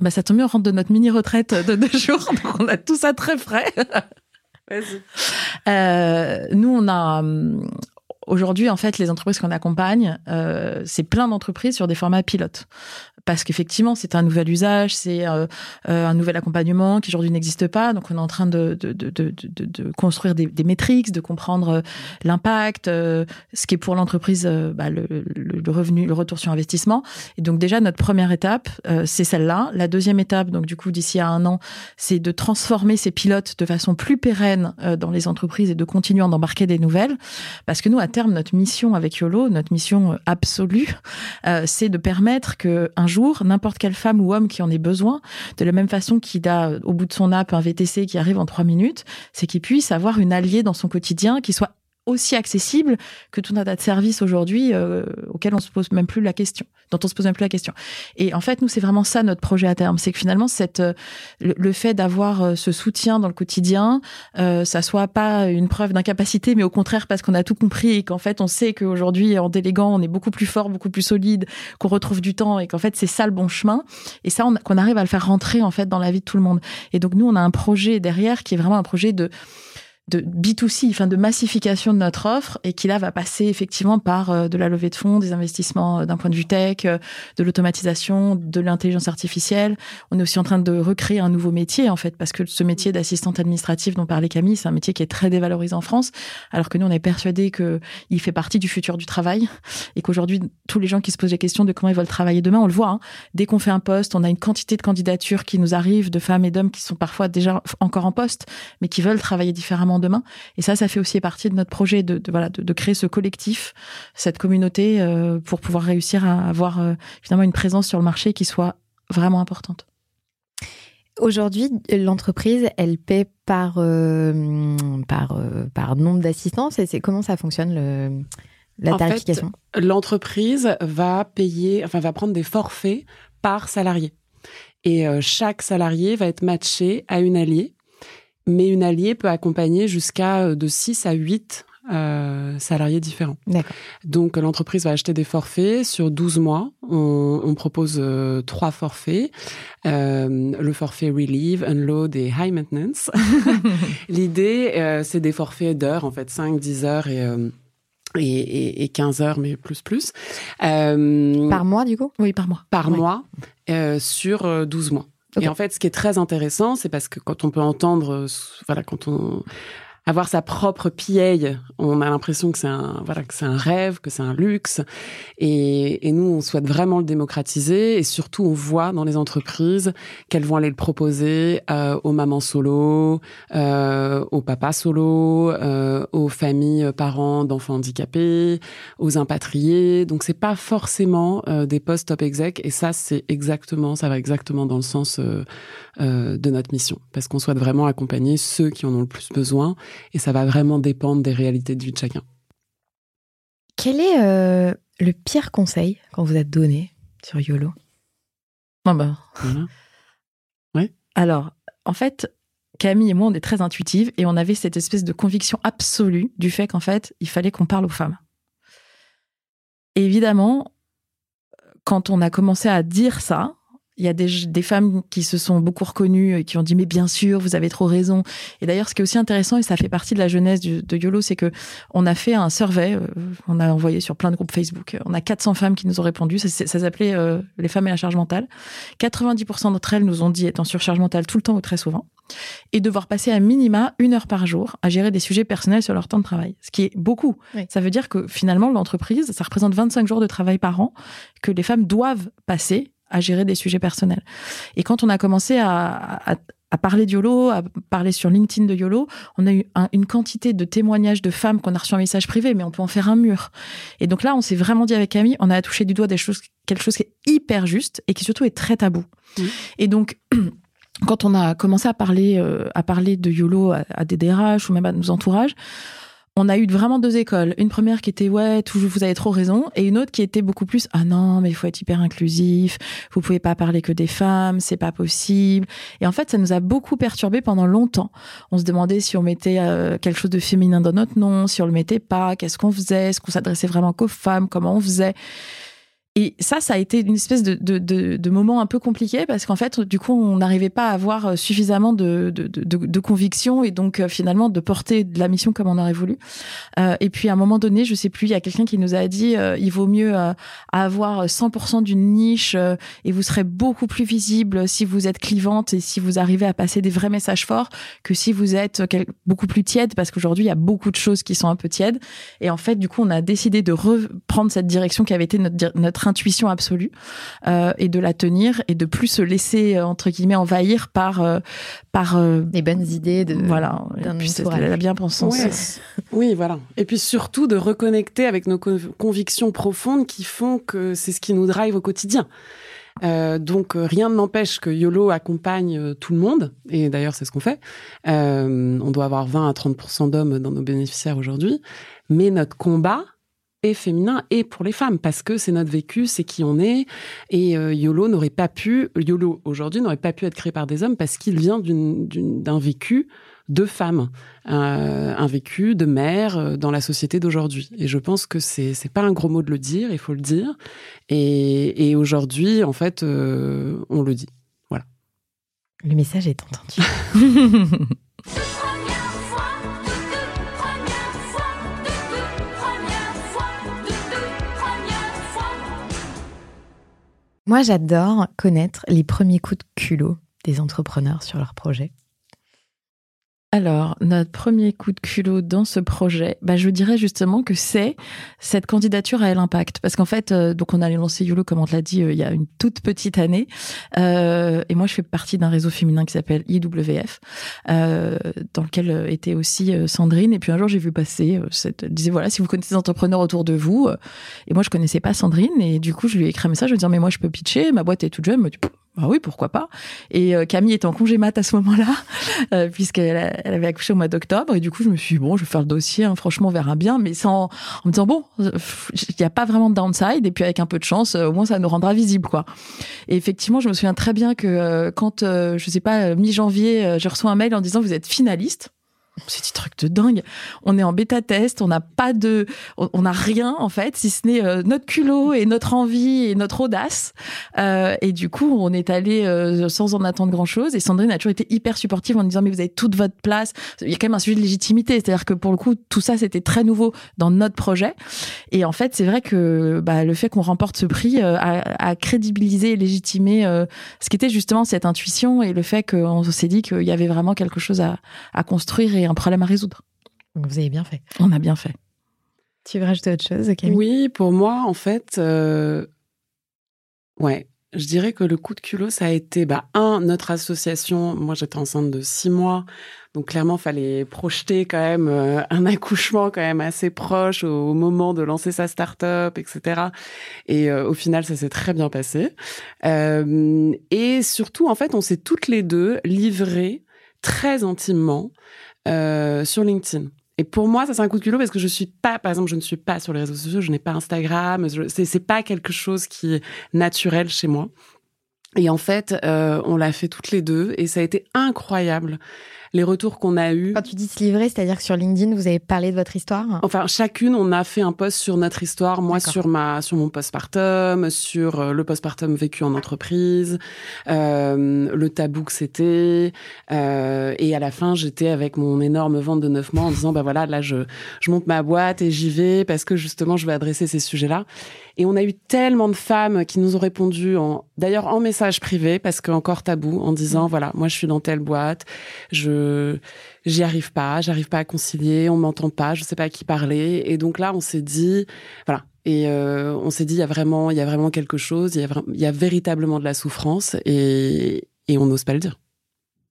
Bah, ça tombe bien, on rentre de notre mini-retraite de deux (laughs) jours, donc on a tout ça très frais. Euh, nous, on a, Aujourd'hui, en fait, les entreprises qu'on accompagne, euh, c'est plein d'entreprises sur des formats pilotes. Parce qu'effectivement, c'est un nouvel usage, c'est euh, euh, un nouvel accompagnement qui aujourd'hui n'existe pas. Donc, on est en train de, de, de, de, de construire des, des métriques, de comprendre euh, l'impact, euh, ce qui est pour l'entreprise bah, le, le, revenu, le retour sur investissement. Et donc, déjà, notre première étape, c'est celle-là. La deuxième étape, donc du coup, d'ici à un an, c'est de transformer ces pilotes de façon plus pérenne dans les entreprises et de continuer à en embarquer des nouvelles. Parce que nous, à notre mission avec YOLO, notre mission euh, absolue, euh, c'est de permettre que un jour, n'importe quelle femme ou homme qui en ait besoin, de la même façon qu'il a au bout de son app un VTC qui arrive en trois minutes, c'est qu'il puisse avoir une alliée dans son quotidien qui soit aussi accessible que tout un tas de services aujourd'hui euh, auxquels on se pose même plus la question, dont on se pose même plus la question. Et en fait, nous, c'est vraiment ça notre projet à terme, c'est que finalement, cette euh, le, fait d'avoir euh, ce soutien dans le quotidien, euh, ça soit pas une preuve d'incapacité, mais au contraire parce qu'on a tout compris et qu'en fait, on sait qu'aujourd'hui, en déléguant, on est beaucoup plus fort, beaucoup plus solide, qu'on retrouve du temps et qu'en fait, c'est ça le bon chemin. Et ça, qu'on arrive à le faire rentrer en fait dans la vie de tout le monde. Et donc, nous, on a un projet derrière qui est vraiment un projet de de B2C, enfin de massification de notre offre, et qui là va passer effectivement par euh, de la levée de fonds, des investissements euh, d'un point de vue tech, euh, de l'automatisation, de l'intelligence artificielle. On est aussi en train de recréer un nouveau métier en fait, parce que ce métier d'assistante administrative dont parlait Camille, c'est un métier qui est très dévalorisé en France, alors que nous on est persuadé que il fait partie du futur du travail et qu'aujourd'hui tous les gens qui se posent la question de comment ils veulent travailler demain, on le voit. Hein. Dès qu'on fait un poste, on a une quantité de candidatures qui nous arrivent de femmes et d'hommes qui sont parfois déjà encore en poste, mais qui veulent travailler différemment demain. Et ça, ça fait aussi partie de notre projet de, voilà de, créer ce collectif, cette communauté euh, pour pouvoir réussir à avoir euh, finalement une présence sur le marché qui soit vraiment importante.
Aujourd'hui, l'entreprise, elle paie par euh, par par nombre d'assistances. Et c'est comment ça fonctionne le la tarification?
L'entreprise va payer, enfin va prendre des forfaits par salarié. Et chaque salarié va être matché à une alliée mais une alliée peut accompagner jusqu'à euh, de 6 à 8 euh, salariés différents. Donc l'entreprise va acheter des forfaits sur 12 mois. On, on propose euh, trois forfaits. Euh, le forfait Relieve, Unload et High Maintenance. (laughs) L'idée, euh, c'est des forfaits d'heures, en fait, 5, 10 heures et... Et, et, 15 heures, mais plus plus.
par mois, du coup?
Oui, par mois.
Par mois, sur 12 mois. Et en fait, ce qui est très intéressant, c'est parce que quand on peut entendre, voilà, quand on avoir sa propre PA, on a l'impression que c'est un voilà que c'est un rêve, que c'est un luxe. Et, et, nous, on souhaite vraiment le démocratiser. Et surtout, on voit dans les entreprises qu'elles vont aller le proposer euh, aux mamans solo, euh, aux papas solo, euh, aux familles parents d'enfants handicapés, aux impatriés. Donc, c'est pas forcément euh, des postes top exec. Et ça, c'est exactement, ça va exactement dans le sens euh, euh, de notre mission, parce qu'on souhaite vraiment accompagner ceux qui en ont le plus besoin et ça va vraiment dépendre des réalités de vie de chacun.
Quel est euh, le pire conseil qu'on vous a donné sur YOLO?
Bon bah. (laughs)
Ouais.
Alors, en fait, Camille et moi, on est très intuitives et on avait cette espèce de conviction absolue du fait qu'en fait, il fallait qu'on parle aux femmes. évidemment, quand on a commencé à dire ça, il y a des, des, femmes qui se sont beaucoup reconnues et qui ont dit mais bien sûr vous avez trop raison et d'ailleurs ce qui est aussi intéressant et ça fait partie de la jeunesse du, de YOLO c'est que on a fait un survey euh, on a envoyé sur plein de groupes Facebook on a 400 femmes qui nous ont répondu ça, ça s'appelait euh, les femmes et la charge mentale 90% d'entre elles nous ont dit être en surcharge mentale tout le temps ou très souvent et devoir passer à minima une heure par jour à gérer des sujets personnels sur leur temps de travail, ce qui est beaucoup. Oui. Ça veut dire que finalement, l'entreprise, ça représente 25 jours de travail par an que les femmes doivent passer à gérer des sujets personnels. Et quand on a commencé à, à, à parler de YOLO, à parler sur LinkedIn de YOLO, on a eu un, une quantité de témoignages de femmes qu'on a reçu en message privé, mais on peut en faire un mur. Et donc là, on s'est vraiment dit avec Camille, on a touché du doigt des choses, quelque chose qui est hyper juste et qui surtout est très tabou. Mmh. Et donc, (clears throat) quand on a commencé à parler, euh, à parler de YOLO à, à des DRH ou même à nos entourages, on a eu vraiment deux écoles. Une première qui était ouais, tout, vous avez trop raison, et une autre qui était beaucoup plus ah non, mais il faut être hyper inclusif. Vous pouvez pas parler que des femmes, c'est pas possible. Et en fait, ça nous a beaucoup perturbé pendant longtemps. On se demandait si on mettait euh, quelque chose de féminin dans notre nom, si on le mettait pas, qu'est-ce qu'on faisait, est-ce qu'on s'adressait vraiment qu'aux femmes, comment on faisait. Et ça, ça a été une espèce de, de, de, de moment un peu compliqué parce qu'en fait, du coup, on n'arrivait pas à avoir suffisamment de, de, de, de conviction et donc euh, finalement de porter de la mission comme on aurait voulu. Euh, et puis à un moment donné, je sais plus, il y a quelqu'un qui nous a dit euh, il vaut mieux euh, avoir 100% d'une niche euh, et vous serez beaucoup plus visible si vous êtes clivante et si vous arrivez à passer des vrais messages forts que si vous êtes beaucoup plus tiède parce qu'aujourd'hui, il y a beaucoup de choses qui sont un peu tièdes. Et en fait, du coup, on a décidé de reprendre cette direction qui avait été notre, notre intuition absolue euh, et de la tenir et de plus se laisser euh, entre guillemets envahir par euh, par
les bonnes idées de
voilà puis la bien-pensance.
Ouais. oui voilà. Et puis surtout de reconnecter avec nos convictions profondes qui font que c'est ce qui nous drive au quotidien. Euh, donc rien ne m'empêche que YOLO accompagne tout le monde, et d'ailleurs c'est ce qu'on fait. Euh, on doit avoir 20 à 30% d'hommes dans nos bénéficiaires aujourd'hui, mais notre combat, et féminin et pour les femmes parce que c'est notre vécu, c'est qui on est et euh, YOLO n'aurait pas pu YOLO aujourd'hui n'aurait pas pu être créé par des hommes parce qu'il vient d'un vécu de femmes, euh, un vécu de mère euh, dans la société d'aujourd'hui. Et je pense que c'est c'est pas un gros mot de le dire, il faut le dire. Et, et aujourd'hui, en fait, euh, on le dit. Voilà.
Le message est entendu. (laughs) Moi, j'adore connaître les premiers coups de culot des entrepreneurs sur leur projet.
Alors, notre premier coup de culot dans ce projet, bah, je dirais justement que c'est cette candidature à l'impact. Parce qu'en fait, euh, donc on allait lancer YOLO, comme on te l'a dit, euh, il y a une toute petite année. Euh, et moi, je fais partie d'un réseau féminin qui s'appelle IWF, euh, dans lequel euh, était aussi Sandrine. Et puis un jour, j'ai vu passer, cette, elle disait, voilà, si vous connaissez des entrepreneurs autour de vous. et moi, je connaissais pas Sandrine. Et du coup, je lui ai écrit un message, je lui ai mais moi, je peux pitcher, ma boîte est toute jeune. Elle bah oui, pourquoi pas. Et euh, Camille était en congé mat à ce moment-là, (laughs) euh, puisqu'elle elle avait accouché au mois d'octobre. Et du coup, je me suis dit, bon, je vais faire le dossier, hein, franchement, on verra bien, mais sans, en me disant, bon, il n'y a pas vraiment de downside. Et puis, avec un peu de chance, au moins, ça nous rendra visible, quoi. Et effectivement, je me souviens très bien que euh, quand, je sais pas, mi-janvier, je reçois un mail en disant, vous êtes finaliste c'est des trucs de dingue. On est en bêta test, on n'a pas de, on n'a rien en fait, si ce n'est euh, notre culot et notre envie et notre audace. Euh, et du coup, on est allé euh, sans en attendre grand chose. Et Sandrine a toujours été hyper supportive en disant mais vous avez toute votre place. Il y a quand même un sujet de légitimité, c'est-à-dire que pour le coup, tout ça c'était très nouveau dans notre projet. Et en fait, c'est vrai que bah, le fait qu'on remporte ce prix a, crédibilisé et légitimé ce qui était justement cette intuition et le fait qu'on s'est dit qu'il y avait vraiment quelque chose à, construire un problème à résoudre.
Vous avez bien fait.
On a bien fait.
Tu veux rajouter autre chose, Camille?
Oui, pour moi, en fait, euh, ouais, je dirais que le coup de culot, ça a été, bah, un, notre association. Moi, j'étais enceinte de six mois, donc clairement, fallait projeter quand même euh, un accouchement quand même assez proche au, moment de lancer sa start-up, etc. Et euh, au final, ça s'est très bien passé. Euh, et surtout, en fait, on s'est toutes les deux livrées très intimement sur LinkedIn. Et pour moi, ça c'est un coup de culot parce que je suis pas, par exemple, je ne suis pas sur les réseaux sociaux, je n'ai pas Instagram, c'est pas quelque chose qui est naturel chez moi. Et en fait, euh, on l'a fait toutes les deux et ça a été incroyable les retours qu'on a eus.
Quand tu dis se livrer, c'est-à-dire que sur LinkedIn, vous avez parlé de votre histoire
Enfin, chacune, on a fait un post sur notre histoire. Moi, sur ma, sur mon postpartum, sur euh, le postpartum vécu en entreprise, euh, le tabou que c'était. Euh, et à la fin, j'étais avec mon énorme vente de neuf mois en disant, bah voilà, là, je, je monte ma boîte et j'y vais parce que justement, je vais adresser ces sujets-là. Et on a eu tellement de femmes qui nous ont répondu, en, d'ailleurs en message privé, parce qu'encore tabou, en disant, mmh. voilà, moi je suis dans telle boîte, je j'y arrive pas, j'arrive pas à concilier, on m'entend pas, je sais pas à qui parler. Et donc là, on s'est dit, voilà. Et euh, on s'est dit, il y a vraiment, il y a vraiment quelque chose, il y a, il y a véritablement de la souffrance et, et on n'ose pas le dire.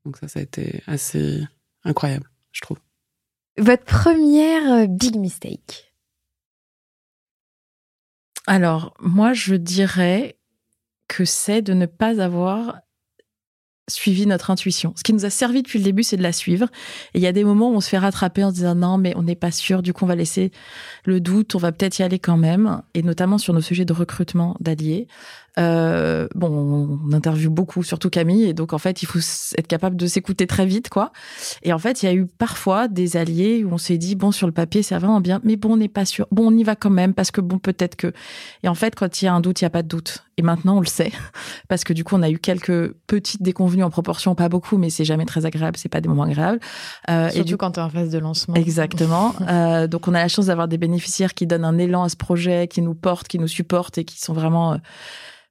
Donc ça, ça a été assez incroyable, je trouve.
Votre première euh, big mistake?
Alors, moi, je dirais que c'est de ne pas avoir suivi notre intuition. Ce qui nous a servi depuis le début, c'est de la suivre. Et il y a des moments où on se fait rattraper en se disant non, mais on n'est pas sûr, du coup on va laisser le doute, on va peut-être y aller quand même, et notamment sur nos sujets de recrutement d'alliés. Euh, bon, on interviewe beaucoup, surtout Camille, et donc en fait, il faut être capable de s'écouter très vite, quoi. Et en fait, il y a eu parfois des alliés où on s'est dit bon, sur le papier, c'est vraiment bien, mais bon, on n'est pas sûr. Bon, on y va quand même parce que bon, peut-être que. Et en fait, quand il y a un doute, il y a pas de doute. Et maintenant, on le sait (laughs) parce que du coup, on a eu quelques petites déconvenues en proportion, pas beaucoup, mais c'est jamais très agréable, c'est pas des moments agréables.
Euh, Surtout et du... quand tu es en phase de lancement.
Exactement. (laughs) euh, donc, on a la chance d'avoir des bénéficiaires qui donnent un élan à ce projet, qui nous portent, qui nous supportent et qui sont vraiment euh,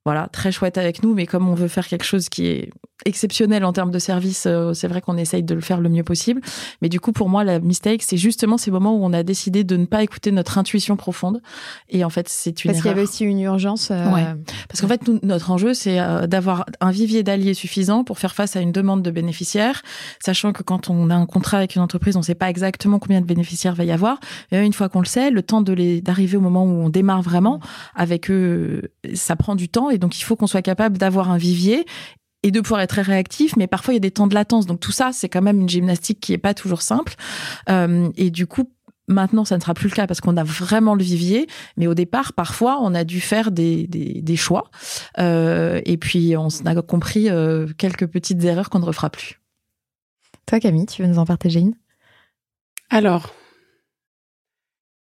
voilà, très chouette avec nous, mais comme on veut faire quelque chose qui est exceptionnel en termes de service, euh, c'est vrai qu'on essaye de le faire le mieux possible. Mais du coup, pour moi, la mistake, c'est justement ces moments où on a décidé de ne pas écouter notre intuition profonde. Et en fait, c'est une
Parce qu'il y avait aussi une urgence.
Euh, ouais. Parce qu'en fait, notre enjeu, c'est euh, d'avoir un vivier d'alliés suffisant pour faire face à une demande de bénéficiaires, sachant que quand on a un contrat avec une entreprise, on ne sait pas exactement combien de bénéficiaires va y avoir. Et une fois qu'on le sait, le temps de les d'arriver au moment où on démarre vraiment avec eux, ça prend du temps et donc, il faut qu'on soit capable d'avoir un vivier et de pouvoir être très réactif, mais parfois il y a des temps de latence. Donc tout ça, c'est quand même une gymnastique qui est pas toujours simple. Euh, et du coup, maintenant, ça ne sera plus le cas parce qu'on a vraiment le vivier. Mais au départ, parfois, on a dû faire des, des, choix. Euh, et puis, on a compris euh, quelques petites erreurs qu'on ne refera plus.
Toi, Camille, tu veux nous en partager une
Alors,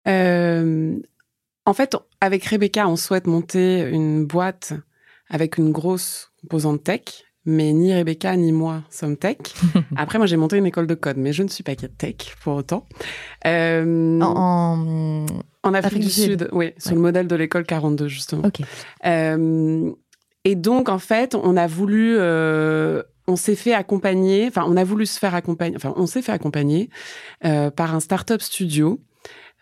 en fait, avec Rebecca, on souhaite monter une boîte avec une grosse composante tech, mais ni Rebecca ni moi sommes tech. (laughs) Après, moi, j'ai monté une école de code, mais je ne suis pas tech pour autant.
Euh, en,
en, Afrique, du Sud, oui, sur le modèle de l'école 42, justement.
Ok.
Euh, et donc, en fait, on a voulu, euh, on s'est fait accompagner, enfin, on a voulu se faire accompagner, enfin, on s'est fait accompagner par un startup studio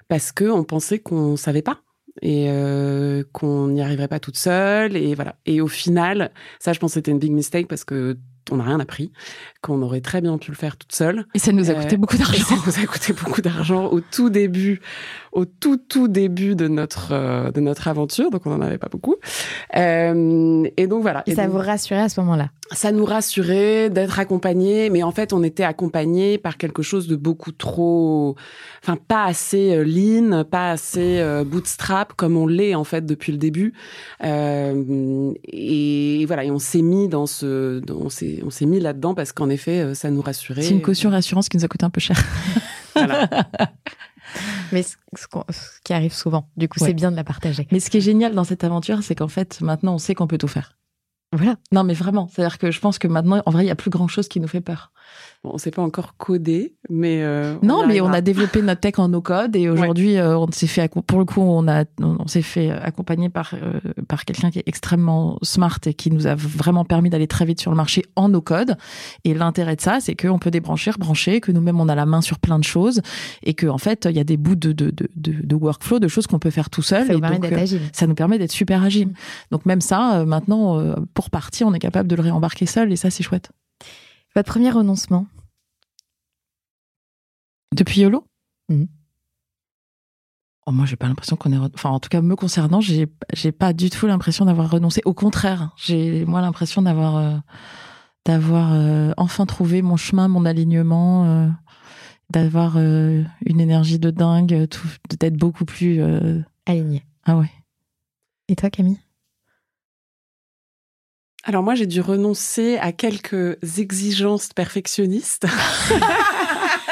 parce que on pensait qu'on savait pas et euh, qu'on n'y arriverait pas toute seule et voilà et au final ça je pense c'était une big mistake parce que on n'a rien appris, qu'on aurait très bien pu le faire toute seule.
Et ça nous a coûté beaucoup d'argent. (laughs)
Ça nous a coûté beaucoup d'argent au tout début, au tout tout début de notre euh, de notre aventure, donc on n'en avait pas beaucoup. Euh, et donc voilà.
Et, ça vous rassurait à ce moment-là?
Ça nous rassurait d'être accompagnés, mais en fait on était accompagnés par quelque chose de beaucoup trop, enfin pas assez euh, lean, pas assez bootstrap comme on l'est en fait depuis le début. Et voilà, et on s'est mis dans ce, on s'est on s'est mis là-dedans parce qu'en effet, ça nous rassurait.
C'est une caution rassurance qui nous a coûté un peu cher. (laughs)
Mais ce, qui arrive souvent, du coup, c'est bien de la partager.
Mais ce qui est génial dans cette aventure, c'est qu'en fait, maintenant, on sait qu'on peut tout faire.
Voilà.
Non, mais vraiment. C'est-à-dire que je pense que maintenant, en vrai, il y a plus grand chose qui nous fait peur.
Bon, on s'est pas encore codé, mais euh,
non,
on
mais on a développé notre tech en no code et aujourd'hui, euh, on s'est fait pour le coup, on a on s'est fait accompagner par euh, par quelqu'un qui est extrêmement smart et qui nous a vraiment permis d'aller très vite sur le marché en no code. Et l'intérêt de ça, c'est qu'on peut débrancher, rebrancher, que nous-mêmes on a la main sur plein de choses et que en fait, il y a des bouts de de de, de, de workflow, de choses qu'on peut faire tout seul.
Ça
et donc,
d'être
euh,
agile.
ça nous permet d'être super agile.
Mm.
Donc même ça, euh, maintenant, euh, pour partir, on est capable de le réembarquer seul et ça, c'est chouette.
Votre premier renoncement?
Depuis YOLO?
Mhm.
Oh, Moi, j'ai pas l'impression qu'on est. re- Enfin, en tout cas, me concernant, j'ai j'ai pas du tout l'impression d'avoir renoncé. Au contraire, j'ai moi l'impression d'avoir euh, d'avoir euh, enfin trouvé mon chemin, mon alignement, euh, d'avoir une énergie de dingue, tout- d'être beaucoup plus.
Aligné.
Ah ouais.
Et toi, Camille?
Alors moi, j'ai dû renoncer à quelques exigences perfectionnistes (laughs)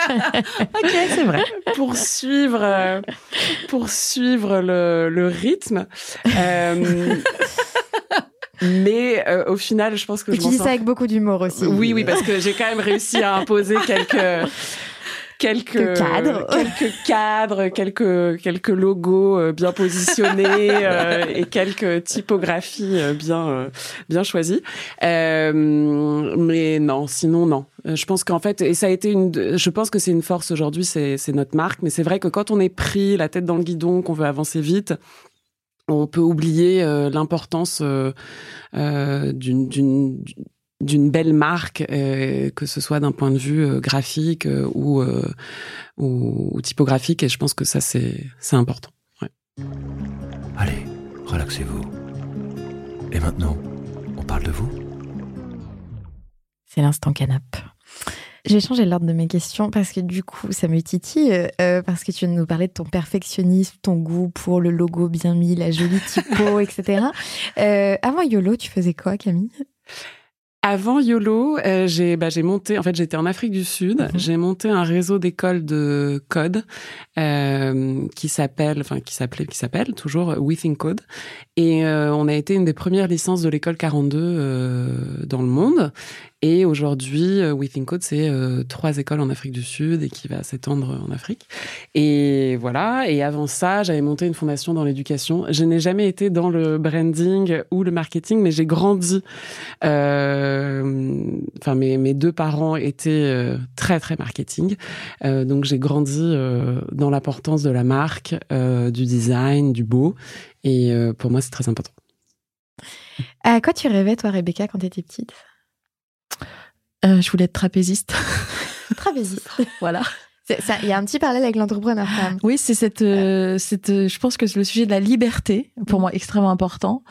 Ok, c'est vrai.
pour suivre, euh, pour suivre le, le rythme. Euh, (laughs) mais euh, au final, je pense que
Et
je
tu dis ça avec beaucoup d'humour aussi.
Oui, oui, parce que j'ai quand même réussi à imposer quelques quelques
cadres. (laughs)
quelques cadres, quelques quelques logos euh, bien positionnés (laughs) euh, et quelques typographies euh, bien bien choisies. Euh, mais non, sinon non. Je pense qu'en fait, et ça a été une, je pense que c'est une force aujourd'hui, c'est c'est notre marque. Mais c'est vrai que quand on est pris la tête dans le guidon, qu'on veut avancer vite. On peut oublier euh, l'importance euh, d'une d'une belle marque, euh, que ce soit d'un point de vue euh, graphique euh, ou, euh, ou ou typographique, et je pense que ça c'est important.
Allez, relaxez-vous. Et maintenant, on parle de vous
C'est l'instant canap. Je vais changer l'ordre de mes questions parce que du coup, ça me titille, euh, parce que tu viens de nous parler de ton perfectionnisme, ton goût pour le logo bien mis, la jolie typo, (laughs) etc. Euh, avant YOLO, tu faisais quoi, Camille?
Avant YOLO, euh, j'ai bah, monté, en fait j'étais en Afrique du Sud,
Mhm.
j'ai monté un réseau d'écoles de code euh, qui s'appelle, enfin qui s'appelait, qui s'appelle toujours We Think Code, et euh, on a été une des premières licences de l'école 42 euh, dans le monde. Et aujourd'hui, euh, We Think Code, c'est euh, trois écoles en Afrique du Sud et qui va s'étendre en Afrique. Et voilà. Et avant ça, j'avais monté une fondation dans l'éducation. Je n'ai jamais été dans le branding ou le marketing, mais j'ai grandi. euh, Enfin, mes, mes deux parents étaient euh, très très marketing, Euh, donc j'ai grandi euh, dans l'importance de la marque, euh, du design, du beau. Et euh, pour moi, c'est très important.
À quoi tu rêvais, toi, Rebecca, quand tu étais petite?
Euh, je voulais être trapéziste.
Trapéziste. (laughs)
voilà.
Il y a un petit parallèle avec l'entrepreneur femme.
Oui, c'est cette, euh, cette, euh, je pense que c'est le sujet de la liberté pour moi extrêmement important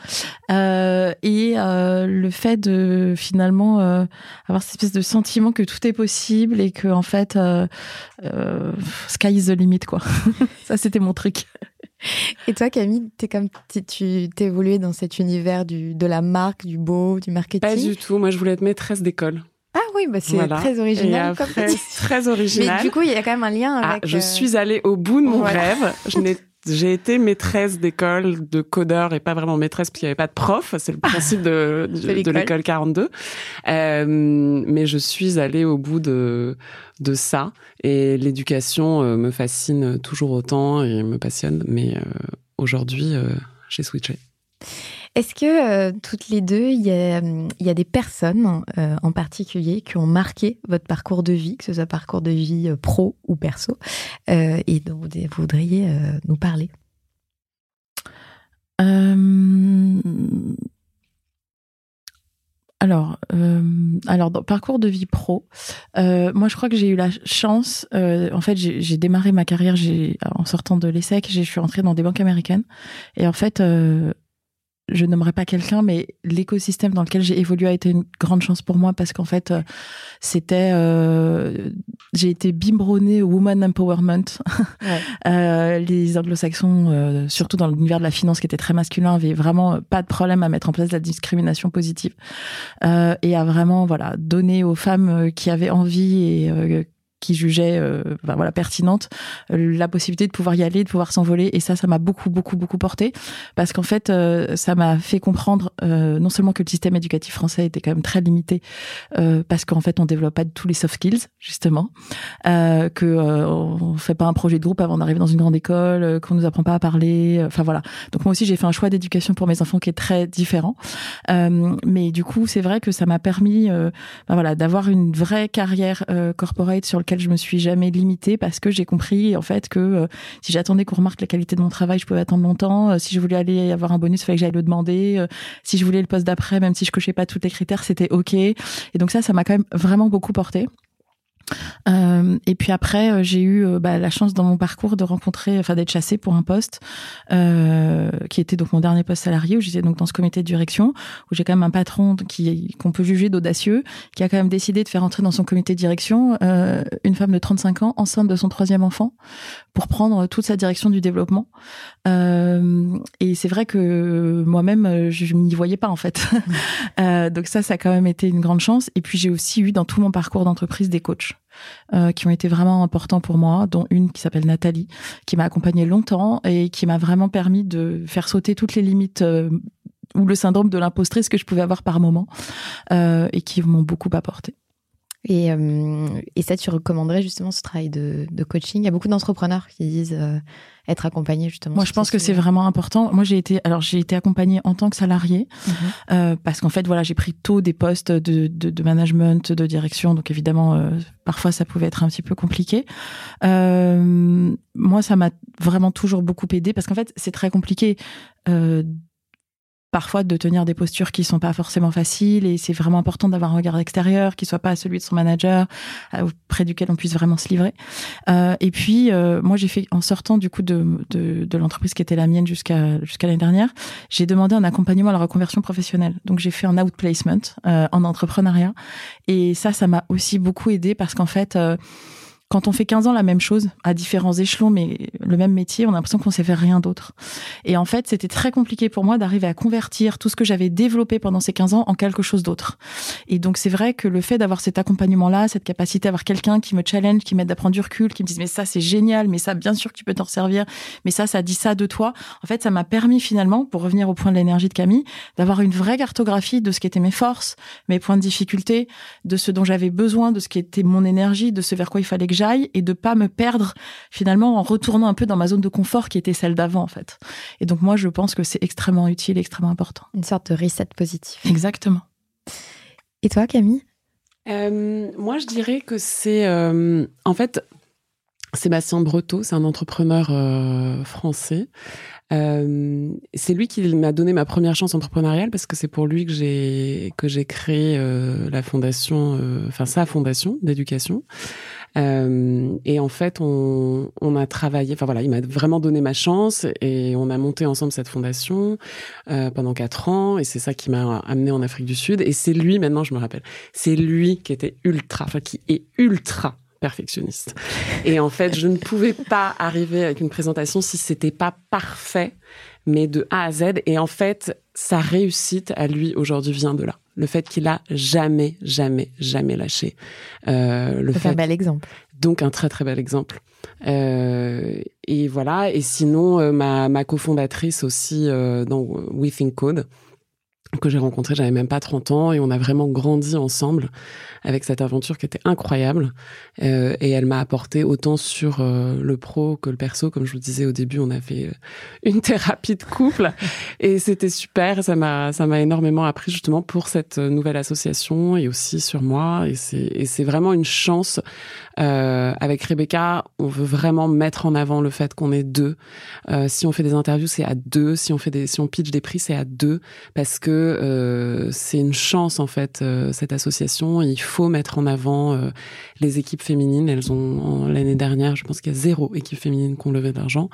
euh, et euh, le fait de finalement euh, avoir cette espèce de sentiment que tout est possible et que en fait euh, euh, sky is the limit quoi. (laughs) Ça c'était mon truc.
Et toi, Camille, es comme, t'es- tu t'es évolué dans cet univers du, de la marque, du beau, du marketing?
Pas du tout. Moi, je voulais être maîtresse d'école.
Ah oui, bah c'est
Voilà.
très
Et
original.
après,
comme (laughs)
très original.
Mais du coup, il y a quand même un lien
Ah,
avec.
je
euh,
suis allée au bout de mon
voilà.
rêve. Je n'ai j'ai été maîtresse d'école de codeur et pas vraiment maîtresse parce qu'il n'y avait pas de prof. C'est le (laughs) principe de, de, de
l'école.
l'école 42. Euh, mais je suis allée au bout de, de ça. Et l'éducation euh, me fascine toujours autant et me passionne. Mais euh, aujourd'hui, euh, j'ai switché.
Est-ce que euh, toutes les deux, il y a, des personnes euh, en particulier qui ont marqué votre parcours de vie, que ce soit parcours de vie euh, pro ou perso, et dont vous voudriez nous parler?
Alors, alors parcours de vie pro, moi je crois que j'ai eu la chance. en fait, j'ai démarré ma carrière en sortant de l'ESSEC, je suis rentrée dans des banques américaines. Et en fait, je nommerai pas quelqu'un, mais l'écosystème dans lequel j'ai évolué a été une grande chance pour moi parce qu'en fait, euh, c'était, euh, j'ai été biberonnée au woman empowerment. (laughs) Euh, les anglo-saxons, euh, surtout dans l'univers de la finance qui était très masculin, avaient vraiment pas de problème à mettre en place de la discrimination positive et à vraiment voilà donner aux femmes qui avaient envie et euh, qui jugeaient ben voilà pertinente la possibilité de pouvoir y aller de pouvoir s'envoler. Et ça ça m'a beaucoup beaucoup beaucoup porté. Parce qu'en fait ça m'a fait comprendre non seulement que le système éducatif français était quand même très limité parce qu'en fait on développe pas tous les soft skills justement que on fait pas un projet de groupe avant d'arriver dans une grande école qu'on nous apprend pas à parler enfin voilà. Donc moi aussi j'ai fait un choix d'éducation pour mes enfants qui est très différent. Mais du coup c'est vrai que ça m'a permis ben voilà d'avoir une vraie carrière corporate sur lequel je me suis jamais limitée parce que j'ai compris en fait que euh, si j'attendais qu'on remarque la qualité de mon travail, je pouvais attendre longtemps. Euh, si je voulais aller avoir un bonus, il fallait que j'aille le demander. Euh, si je voulais le poste d'après, même si je cochais pas tous les critères, c'était ok. Et donc ça, ça m'a quand même vraiment beaucoup porté. Euh, et puis après, euh, j'ai eu euh, bah, la chance dans mon parcours de rencontrer, enfin d'être chassée pour un poste euh, qui était donc mon dernier poste salarié, où j'étais donc dans ce comité de direction, où j'ai quand même un patron qui qu'on peut juger d'audacieux, qui a quand même décidé de faire entrer dans son comité de direction euh, une femme de 35 ans enceinte de son troisième enfant pour prendre toute sa direction du développement. Euh, et c'est vrai que moi-même, je m'y voyais pas en fait. (laughs) donc ça, ça a quand même été une grande chance. Et puis j'ai aussi eu dans tout mon parcours d'entreprise des coachs. Euh, qui ont été vraiment importants pour moi, dont une qui s'appelle Nathalie, qui m'a accompagnée longtemps et qui m'a vraiment permis de faire sauter toutes les limites euh, ou le syndrome de l'impostrice que je pouvais avoir par moment euh, et qui m'ont beaucoup apporté.
Et, euh, et, ça, tu recommanderais justement ce travail de, de coaching? Il y a beaucoup d'entrepreneurs qui disent euh, être accompagnés justement.
Moi, je pense que c'est vraiment important. Moi, j'ai été, alors j'ai été accompagnée en tant que salarié mhm. euh, parce qu'en fait, voilà, j'ai pris tôt des postes de, de, de, management, de direction, donc évidemment, euh, parfois ça pouvait être un petit peu compliqué. Euh, moi, ça m'a vraiment toujours beaucoup aidé parce qu'en fait, c'est très compliqué parfois de tenir des postures qui sont pas forcément faciles et c'est vraiment important d'avoir un regard extérieur qui soit pas celui de son manager euh, auprès duquel on puisse vraiment se livrer. Euh, et puis euh, moi j'ai fait en sortant du coup de, de, de l'entreprise qui était la mienne jusqu'à jusqu'à l'année dernière j'ai demandé un accompagnement à la reconversion professionnelle. Donc j'ai fait un outplacement euh, en entrepreneuriat. Et ça ça m'a aussi beaucoup aidé parce qu'en fait quand on fait 15 ans la même chose, à différents échelons, mais le même métier, on a l'impression qu'on sait faire rien d'autre. Et en fait, c'était très compliqué pour moi d'arriver à convertir tout ce que j'avais développé pendant ces 15 ans en quelque chose d'autre. Et donc, c'est vrai que le fait d'avoir cet accompagnement-là, cette capacité d'avoir quelqu'un qui me challenge, qui m'aide à prendre du recul, qui me dise, mais ça, c'est génial, mais ça, bien sûr, tu peux t'en servir, mais ça, ça dit ça de toi. En fait, ça m'a permis finalement, pour revenir au point de l'énergie de Camille, d'avoir une vraie cartographie de ce qui était mes forces, mes points de difficulté, de ce dont j'avais besoin, de ce qui était mon énergie, de ce vers quoi il fallait que et de pas me perdre finalement en retournant un peu dans ma zone de confort qui était celle d'avant en fait. Et donc moi je pense que c'est extrêmement utile, extrêmement important.
Une sorte de reset positif.
Exactement.
Et toi Camille?
Euh, Moi je dirais que c'est euh, en fait Sébastien Breteau, c'est un entrepreneur euh, français. Euh, c'est lui qui m'a donné ma première chance entrepreneuriale parce que c'est pour lui que j'ai que j'ai créé euh, la fondation, euh, enfin sa fondation d'éducation. Euh, et en fait, on, on a travaillé. Enfin voilà, il m'a vraiment donné ma chance et on a monté ensemble cette fondation euh, pendant quatre ans. Et c'est ça qui m'a amené en Afrique du Sud. Et c'est lui, maintenant, je me rappelle, c'est lui qui était ultra, enfin qui est ultra perfectionniste. Et en fait, je ne pouvais pas arriver avec une présentation si c'était pas parfait, mais de A à Z. Et en fait, sa réussite à lui aujourd'hui vient de là. Le fait qu'il a jamais, jamais, jamais lâché.
Euh, le fait... un bel exemple.
Donc un très très bel exemple. Euh, et voilà. Et sinon, euh, ma, ma cofondatrice aussi euh, dans We Think Code que j'ai rencontré, j'avais même pas 30 ans et on a vraiment grandi ensemble avec cette aventure qui était incroyable. Euh, et elle m'a apporté autant sur euh, le pro que le perso. Comme je vous disais au début, on avait euh, une (laughs) thérapie de couple et c'était super. Ça m'a, ça m'a énormément appris justement pour cette nouvelle association et aussi sur moi. Et c'est, et c'est vraiment une chance. Euh, avec Rebecca, on veut vraiment mettre en avant le fait qu'on est deux. Euh, si on fait des interviews, c'est à deux. Si on fait des, si on pitch des prix, c'est à deux parce que euh, c'est une chance en fait cette association. Il faut mettre en avant euh, les équipes féminines. Elles ont l'année dernière, je pense qu'il y a zéro équipe féminine qui ont levé d'argent.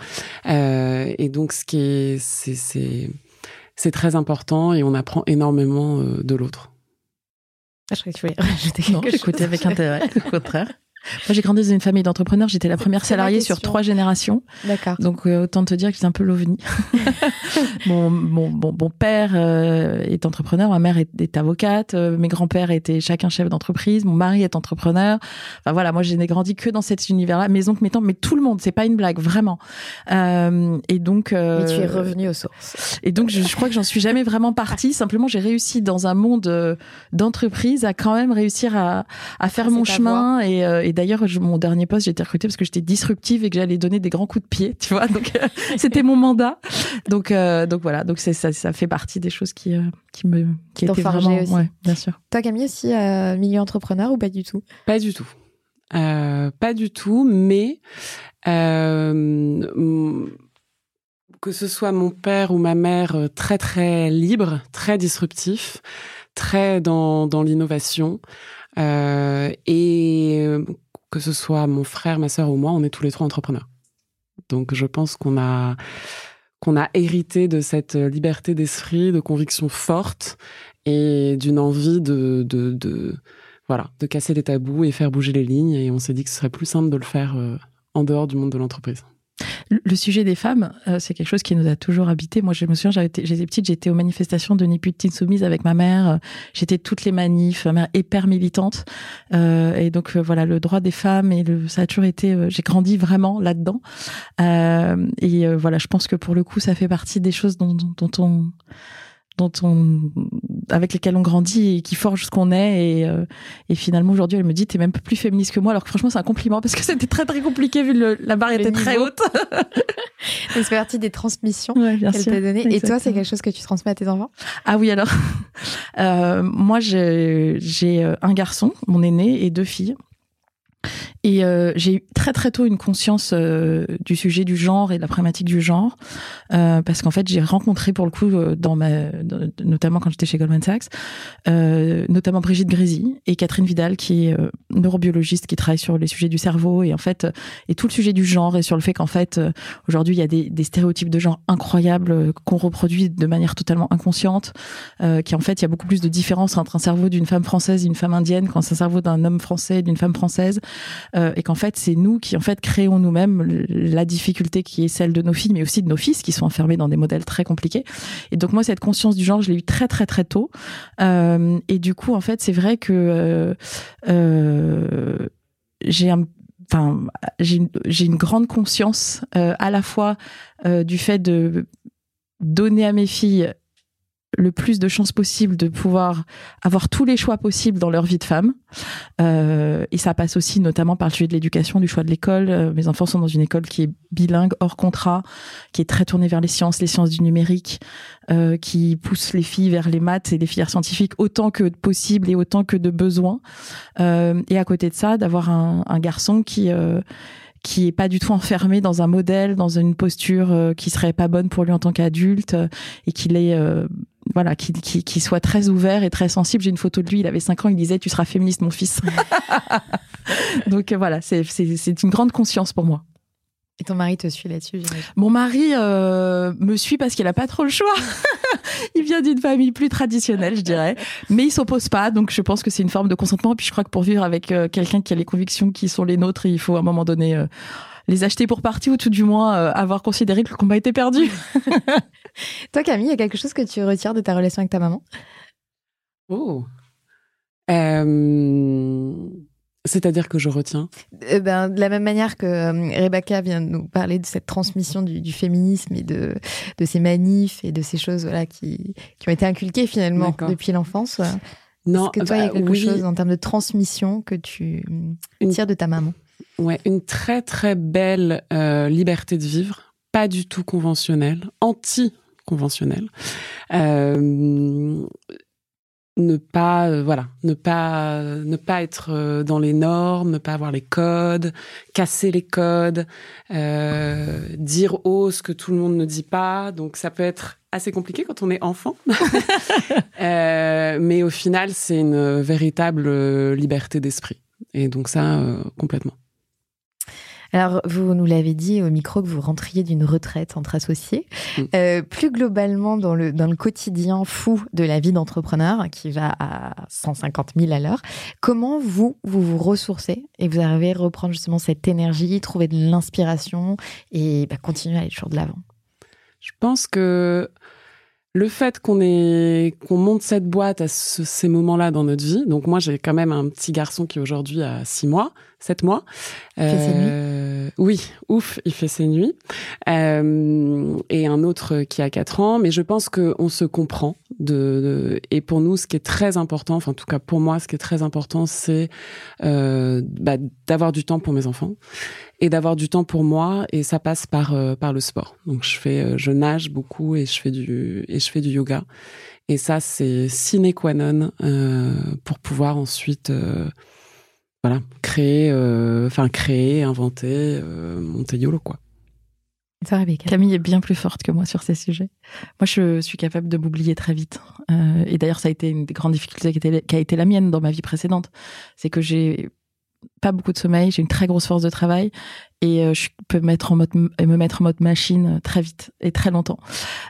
Euh, et donc, ce qui est, c'est, c'est, très important et on apprend énormément euh, de l'autre.
Ah, je croyais que tu voulais (laughs) rajouter
quelque chose. avec intérêt, (laughs) au contraire. Moi, j'ai grandi dans une famille d'entrepreneurs. J'étais la première salariée sur trois générations.
D'accord.
Donc, euh, autant te dire que j'étais un peu l'ovni. (laughs) mon, mon, mon, mon, père euh, est entrepreneur, ma mère est, est avocate, euh, mes grands-pères étaient chacun chef d'entreprise, mon mari est entrepreneur. Enfin voilà, moi, je n'ai grandi que dans cet univers-là. Mes oncles, mes tantes, mais tout le monde, c'est pas une blague, vraiment. et donc.
mais tu es revenu aux sources.
Et donc, je, je crois que j'en suis jamais vraiment partie. (laughs) Simplement, j'ai réussi dans un monde d'entreprise à quand même réussir à, à faire mon chemin et, et d'ailleurs, mon dernier poste, j'ai été recrutée parce que j'étais disruptive et que j'allais donner des grands coups de pied, tu vois. Donc, euh, (laughs) c'était mon mandat. Donc, euh, donc voilà. Donc, c'est ça, ça fait partie des choses qui, euh, qui me, qui étaient vraiment,
aussi.
Ouais, bien sûr.
Toi, Camille, aussi milieu entrepreneur ou pas du tout?
Pas du tout. pas du tout, mais que ce soit mon père ou ma mère, très très libre, très disruptif, très dans, dans l'innovation. Euh, et euh, que ce soit mon frère, ma sœur ou moi, on est tous les trois entrepreneurs. Donc je pense qu'on a qu'on a hérité de cette liberté d'esprit, de conviction forte et d'une envie de, de, de, voilà de casser les tabous et faire bouger les lignes. Et on s'est dit que ce serait plus simple de le faire euh, en dehors du monde de l'entreprise.
Le sujet des femmes, euh, c'est quelque chose qui nous a toujours habité. Moi, je me souviens, j'étais petite, j'étais aux manifestations de Ni Petite Soumise avec ma mère. Euh, j'étais toutes les manifs, ma mère hyper militante. Euh, et donc, voilà, le droit des femmes, et le, ça a toujours été... J'ai grandi vraiment là-dedans. et voilà, je pense que pour le coup, ça fait partie des choses dont, dont on dont on, avec lesquels on grandit et qui forgent ce qu'on est. Et, euh, et finalement, aujourd'hui, elle me dit, t'es même plus féministe que moi. Alors que franchement, c'est un compliment parce que c'était très, très compliqué vu le, la barre était très haute.
ça fait partie des transmissions qu'elle t'a données. Et toi, c'est quelque chose que tu transmets à tes enfants?
Ah oui, alors, (laughs) euh, moi, j'ai euh, un garçon, mon aîné, et deux filles. Et euh, j'ai eu très très tôt une conscience euh, du sujet du genre et de la problématique du genre, euh, parce qu'en fait j'ai rencontré pour le coup euh, dans ma, notamment quand j'étais chez Goldman Sachs, euh, notamment Brigitte Grésy et Catherine Vidal qui est neurobiologiste qui travaille sur les sujets du cerveau et en fait et tout le sujet du genre et sur le fait qu'en fait aujourd'hui il y a des, des, stéréotypes de genre incroyables qu'on reproduit de manière totalement inconsciente, qui en fait il y a beaucoup plus de différence entre un cerveau d'une femme française et une femme indienne qu'un cerveau d'un homme français et d'une femme française euh, et qu'en fait c'est nous qui en fait créons nous-mêmes la difficulté qui est celle de nos filles, mais aussi de nos fils qui sont enfermés dans des modèles très compliqués. Et donc moi cette conscience du genre, je l'ai eu très très très tôt. Euh, et du coup en fait c'est vrai que euh, j'ai enfin j'ai une, grande conscience à la fois du fait de donner à mes filles le plus de chances possible de pouvoir avoir tous les choix possibles dans leur vie de femme. Euh, et ça passe aussi notamment par le sujet de l'éducation, du choix de l'école. Euh, mes enfants sont dans une école qui est bilingue, hors contrat, qui est très tournée vers les sciences, les sciences du numérique, euh, qui pousse les filles vers les maths et les filières scientifiques autant que possible et autant que de besoin. Euh, et à côté de ça, d'avoir un, un, garçon qui euh, qui est pas du tout enfermé dans un modèle, dans une posture euh, qui serait pas bonne pour lui en tant qu'adulte, et qu'il est voilà, qui, qui, qui, soit très ouvert et très sensible. J'ai une photo de lui, il avait 5 ans, il disait Tu seras féministe, mon fils. (laughs) Donc euh, voilà, c'est une grande conscience pour moi.
Et ton mari te suit là-dessus
Mon mari euh, me suit parce qu'il a pas trop le choix. (laughs) il vient d'une famille plus traditionnelle, je dirais, mais il s'oppose pas, donc je pense que c'est une forme de consentement. Et puis je crois que pour vivre avec euh, quelqu'un qui a les convictions qui sont les nôtres, il faut à un moment donné euh, les acheter pour partie ou tout du moins euh, avoir considéré que le combat était perdu. (laughs) (laughs)
Toi, Camille, il y a quelque chose que tu retires de ta relation avec ta maman?
Oh. Euh... C'est-à-dire que je retiens?
Euh, ben, De la même manière que euh, Rebecca vient de nous parler de cette transmission du, du, féminisme et de, de ces manifs et de ces choses voilà, qui, qui ont été inculquées finalement depuis l'enfance. Non, Est-ce que toi, il y a bah, quelque chose en termes de transmission que tu tires de ta maman?
Ouais, une très très belle euh, liberté de vivre, pas du tout conventionnelle, anti-conventionnelle. Euh, ne pas euh, voilà ne pas ne pas être euh, dans les normes ne pas avoir les codes casser les codes euh, dire haut ce que tout le monde ne dit pas. Donc ça peut être assez compliqué quand on est enfant. (laughs) Mais au final c'est une véritable liberté d'esprit. Et donc ça complètement
Alors, vous nous l'avez dit au micro que vous rentriez d'une retraite entre associés.
Mm.
Euh, plus globalement, dans le, dans le quotidien fou de la vie d'entrepreneur, qui va à 150 000 à l'heure, comment vous, vous vous ressourcez et vous arrivez à reprendre justement cette énergie, trouver de l'inspiration et bah, continuer à aller toujours de l'avant?
Je pense que le fait qu'on qu'on monte cette boîte à ce- ces moments-là dans notre vie. Donc moi j'ai quand même un petit garçon qui aujourd'hui a six mois, sept mois.
Il fait ses
nuits. Oui, ouf, il fait ses nuits. Euh, et un autre qui a quatre ans. Mais je pense que on se comprend. De, de- et pour nous, ce qui est très important, enfin en tout cas pour moi, ce qui est très important, c'est euh, bah, d'avoir du temps pour mes enfants et d'avoir du temps pour moi et ça passe par euh, par le sport. Donc je fais euh, je nage beaucoup et je fais du et je fais du yoga et ça c'est sine qua non euh, pour pouvoir ensuite euh, voilà créer euh, enfin créer inventer euh, monter YOLO quoi.
Ça.
Camille est bien plus forte que moi sur ces sujets. Moi, je suis capable de m'oublier très vite. Euh, et d'ailleurs, ça a été une des grandes difficultés qui, était- qui a été la mienne dans ma vie précédente. C'est que j'ai pas beaucoup de sommeil, j'ai une très grosse force de travail et euh, je peux mettre en mode, me mettre en mode machine très vite et très longtemps.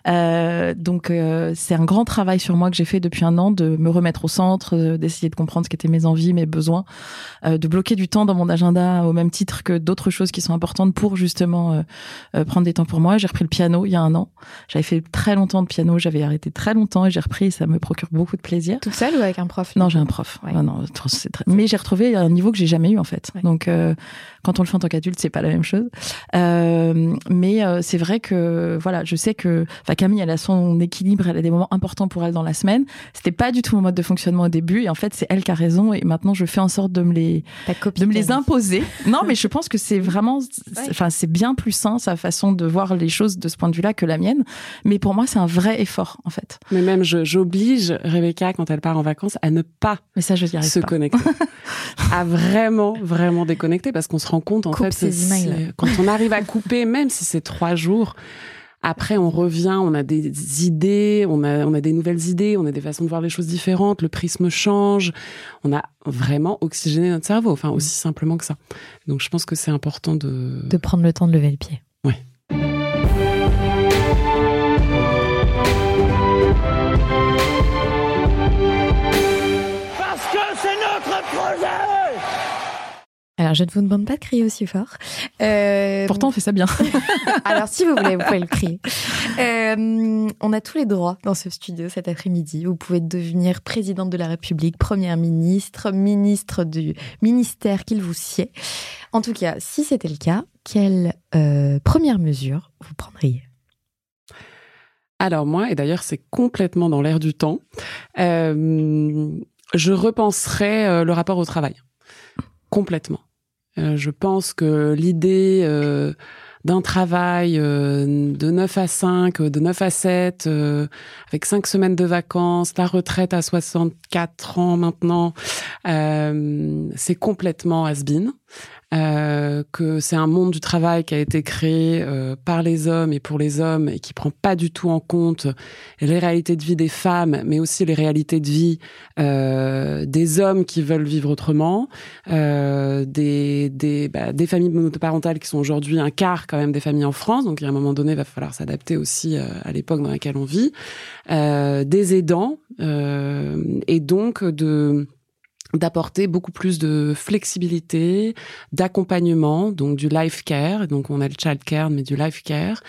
Euh, donc, euh, c'est un grand travail sur moi que j'ai fait depuis un an de me remettre au centre, euh, d'essayer de comprendre ce qu'étaient mes envies, mes besoins, euh, de bloquer du temps dans mon agenda au même titre que d'autres choses qui sont importantes pour justement euh, euh, prendre des temps pour moi. J'ai repris le piano il y a un an. J'avais fait très longtemps de piano, j'avais arrêté très longtemps et j'ai repris et ça me procure beaucoup de plaisir.
Toute seule ou avec un prof
Non, j'ai un prof.
Ouais.
Non, très- Mais j'ai retrouvé un niveau que j'ai jamais eu en fait.
Ouais.
Donc, euh, quand on le fait en tant qu'adulte, c'est pas la même chose. Euh, mais euh, c'est vrai que voilà, je sais que, enfin, Camille, elle a son équilibre, elle a des moments importants pour elle dans la semaine. C'était pas du tout mon mode de fonctionnement au début, et en fait, c'est elle qui a raison. Et maintenant, je fais en sorte de me les de me les imposer. (laughs) Non, mais je pense que c'est vraiment, enfin, c'est bien plus sain sa façon de voir les choses de ce point de vue-là que la mienne. Mais pour moi, c'est un vrai effort, en fait.
Mais même j'oblige Rebecca quand elle part en vacances à ne pas
Mais ça, je n'y arrive
se
pas.
connecter, (laughs) à vraiment vraiment déconnecter parce qu'on se rend compte en
Coupe
fait quand on arrive à couper, même si c'est trois jours. Après, on revient, on a des idées, on a, on a des nouvelles idées, on a des façons de voir les choses différentes, le prisme change, on a vraiment oxygéné notre cerveau, enfin aussi simplement que ça. Donc je pense que c'est important de...
De prendre le temps de lever le pied. Alors, je ne vous demande pas de crier aussi fort. Euh,
Pourtant, on fait ça bien. (laughs)
Alors, si vous voulez, vous pouvez le crier. Euh, on a tous les droits dans ce studio cet après-midi. Vous pouvez devenir présidente de la République, première ministre, ministre du ministère qu'il vous sied. En tout cas, si c'était le cas, quelle euh, première mesure vous prendriez?
Alors moi, et d'ailleurs c'est complètement dans l'air du temps, euh, je repenserais euh, le rapport au travail. Complètement. Euh, je pense que l'idée euh, d'un travail euh, de 9 à 5, euh, de 9 à 7, euh, avec 5 semaines de vacances, la retraite à 64 ans maintenant, c'est complètement has-been. Euh, que c'est un monde du travail qui a été créé euh, par les hommes et pour les hommes et qui prend pas du tout en compte les réalités de vie des femmes, mais aussi les réalités de vie euh, des hommes qui veulent vivre autrement, euh, des des, bah, des familles monoparentales qui sont aujourd'hui un quart quand même des familles en France, donc à un moment donné il va falloir s'adapter aussi euh, à l'époque dans laquelle on vit, des aidants et donc de d'apporter beaucoup plus de flexibilité, d'accompagnement, donc du life care, donc on a le child care mais du life care.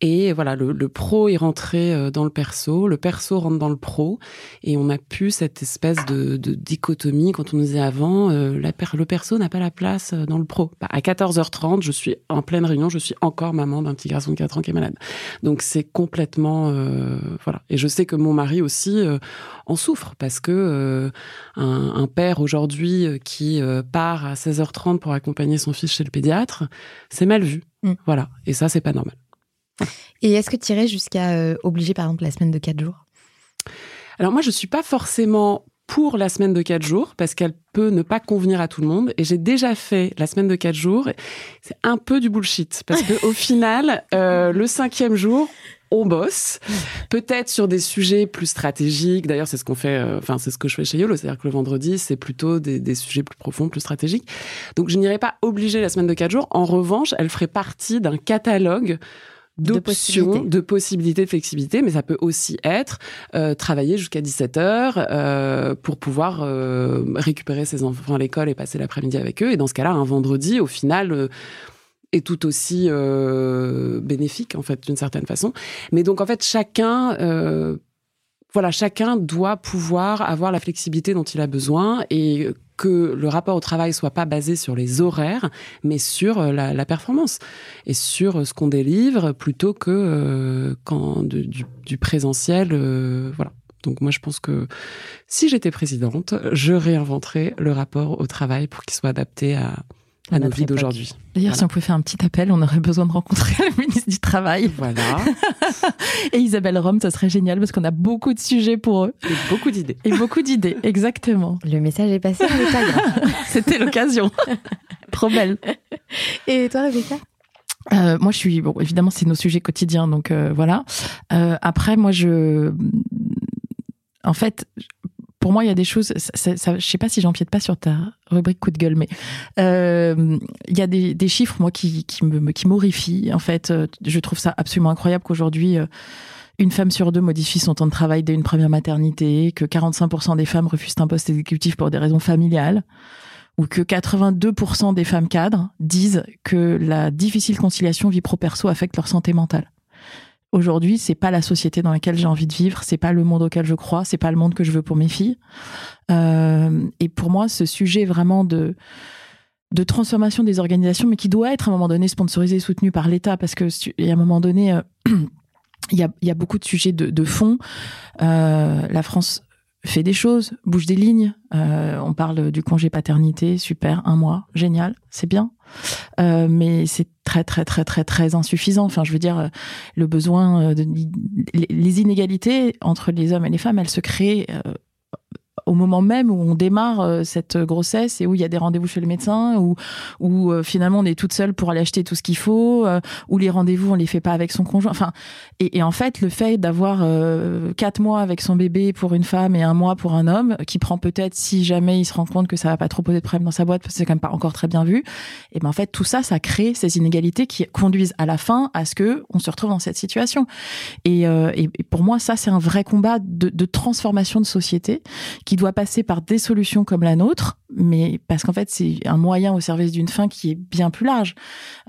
Et voilà le, le pro est rentré euh, dans le perso, le perso rentre dans le pro. Et on a pu cette espèce de, de dichotomie quand on nous disait avant euh, le perso n'a pas la place euh, dans le pro. Bah, à 14h30, je suis en pleine réunion, je suis encore maman d'un petit garçon de 4 ans qui est malade. Donc c'est complètement euh, voilà. Et je sais que mon mari aussi euh, en souffre parce que euh, un, un père aujourd'hui euh, qui euh, part à 16h30 pour accompagner son fils chez le pédiatre, c'est mal vu.
Mm.
Voilà. Et ça, c'est pas normal.
Et est-ce que tu irais jusqu'à euh, obliger, par exemple, la semaine de 4 jours?
Alors moi, je suis pas forcément pour la semaine de 4 jours parce qu'elle peut ne pas convenir à tout le monde. Et j'ai déjà fait la semaine de 4 jours. C'est un peu du bullshit parce que au (laughs) final, euh, le cinquième jour, on bosse, peut-être sur des sujets plus stratégiques. D'ailleurs, c'est ce qu'on fait, euh, enfin, c'est ce que je fais chez YOLO. C'est-à-dire que le vendredi, c'est plutôt des, des, sujets plus profonds, plus stratégiques. Donc, je n'irai pas obliger la semaine de quatre jours. En revanche, elle ferait partie d'un catalogue d'options, de, possibilités de flexibilité, mais ça peut aussi être euh, travailler jusqu'à 17 heures euh, pour pouvoir euh, récupérer ses enfants à l'école et passer l'après-midi avec eux. Et dans ce cas-là, un vendredi, au final, est tout aussi euh, bénéfique en fait d'une certaine façon. Mais donc en fait, chacun voilà, chacun doit pouvoir avoir la flexibilité dont il a besoin et que le rapport au travail soit pas basé sur les horaires, mais sur euh, la, performance et sur euh, ce qu'on délivre plutôt que euh, quand du, du, présentiel. Euh, voilà. Donc moi, je pense que si j'étais présidente, je réinventerais le rapport au travail pour qu'il soit adapté à, à notre vie d'aujourd'hui.
D'ailleurs, voilà. si on pouvait faire un petit appel, on aurait besoin de rencontrer (laughs) le ministre du Travail.
Voilà. (laughs)
et Isabelle Rome, ça serait génial parce qu'on a beaucoup de sujets pour eux.
Et beaucoup d'idées.
Et beaucoup d'idées, (laughs) exactement.
Le message est passé.
C'était l'occasion. Trop belle.
Et toi, Rebecca?
Euh, moi, je suis bon. Évidemment, c'est nos sujets quotidiens, donc euh, voilà. Euh, après, moi, je, en fait, pour moi, il y a des choses. Ça, ça, je sais pas si j'empiète pas sur ta rubrique coup de gueule, mais euh, il y a des, des, chiffres moi qui, qui me qui m'horrifient. En fait, je trouve ça absolument incroyable qu'aujourd'hui. Euh, une femme sur deux modifie son temps de travail dès une première maternité, que 45% des femmes refusent un poste exécutif pour des raisons familiales, ou que 82% des femmes cadres disent que la difficile conciliation vie pro-perso affecte leur santé mentale aujourd'hui, c'est pas la société dans laquelle j'ai envie de vivre, c'est pas le monde auquel je crois, c'est pas le monde que je veux pour mes filles. Euh, et pour moi, ce sujet vraiment de transformation des organisations, mais qui doit être à un moment donné sponsorisé et soutenu par l'État, parce que a un moment donné, euh, (clears throat) il, y a, beaucoup de sujets de, fond. Euh, la France fait des choses, bouge des lignes. On parle du congé paternité, super, un mois, génial, c'est bien. Euh, mais c'est très très très très très insuffisant. Enfin, je veux dire, le besoin, de, les inégalités entre les hommes et les femmes, elles se créent euh, au moment même où on démarre euh, cette grossesse et où il y a des rendez-vous chez le médecin, où, où euh, finalement on est toute seule pour aller acheter tout ce qu'il faut, euh, où les rendez-vous on les fait pas avec son conjoint. Enfin, et, et en fait, le fait d'avoir quatre mois avec son bébé pour une femme et un mois pour un homme, qui prend peut-être si jamais il se rend compte que ça va pas trop poser de problème dans sa boîte parce que c'est quand même pas encore très bien vu. Et ben en fait, tout ça, ça crée ces inégalités qui conduisent à la fin à ce que on se retrouve dans cette situation. Et, et, et pour moi, ça c'est un vrai combat de, de transformation de société qui doit passer par des solutions comme la nôtre, mais parce qu'en fait c'est un moyen au service d'une fin qui est bien plus large.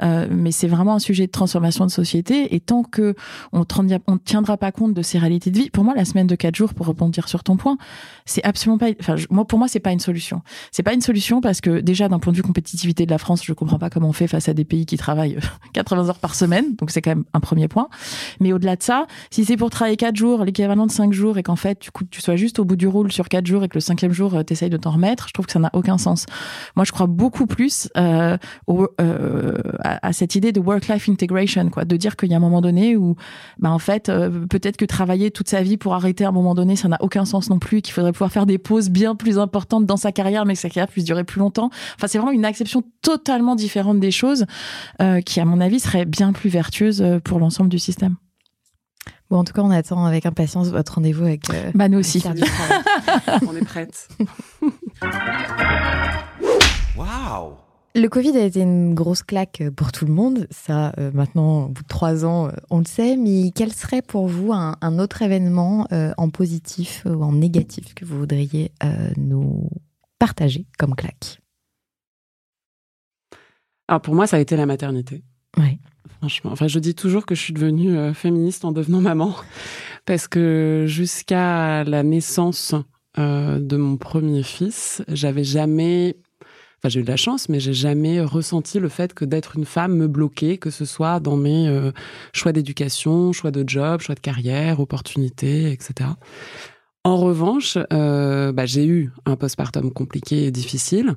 Euh, mais c'est vraiment un sujet de transformation de société et tant que on ne tiendra pas compte de ces réalités de vie, pour moi la semaine de quatre jours, pour rebondir sur ton point, c'est absolument pas. Enfin moi pour moi c'est pas une solution. C'est pas une solution parce que déjà d'un point de vue compétitivité de la France, je comprends pas comment on fait face à des pays qui travaillent (laughs) 80 heures par semaine, donc c'est quand même un premier point. Mais au-delà de ça, si c'est pour travailler quatre jours, l'équivalent de cinq jours et qu'en fait tu, tu sois juste au bout du rôle sur quatre jours et que le cinquième jour t'essayes de t'en remettre, je trouve que ça n'a aucun sens. Moi, je crois beaucoup plus euh, au, euh, à, à, cette idée de work-life integration, quoi, de dire qu'il y a un moment donné où, bah, en fait, euh, peut-être que travailler toute sa vie pour arrêter à un moment donné, ça n'a aucun sens non plus, qu'il faudrait pouvoir faire des pauses bien plus importantes dans sa carrière, mais que sa carrière puisse durer plus longtemps. Enfin, c'est vraiment une acception totalement différente des choses euh, qui, à mon avis, serait bien plus vertueuse pour l'ensemble du système.
Bon, en tout cas, on attend avec impatience votre rendez-vous avec. Euh,
bah, nous aussi. (laughs)
on est prête.
Waouh
le Covid a été une grosse claque pour tout le monde. Ça, euh, maintenant, au bout de trois ans, euh, on le sait. Mais quel serait pour vous un, un autre événement euh, en positif ou en négatif que vous voudriez euh, nous partager comme claque?
Alors pour moi, ça a été la maternité. Franchement, enfin, je dis toujours que je suis devenue euh, féministe en devenant maman, (laughs) parce que jusqu'à la naissance euh, de mon premier fils, j'avais jamais Enfin, j'ai eu de la chance, mais j'ai jamais ressenti le fait que d'être une femme me bloquait, que ce soit dans mes euh, choix d'éducation, choix de job, choix de carrière, opportunités, etc. En revanche, bah, j'ai eu un postpartum compliqué et difficile,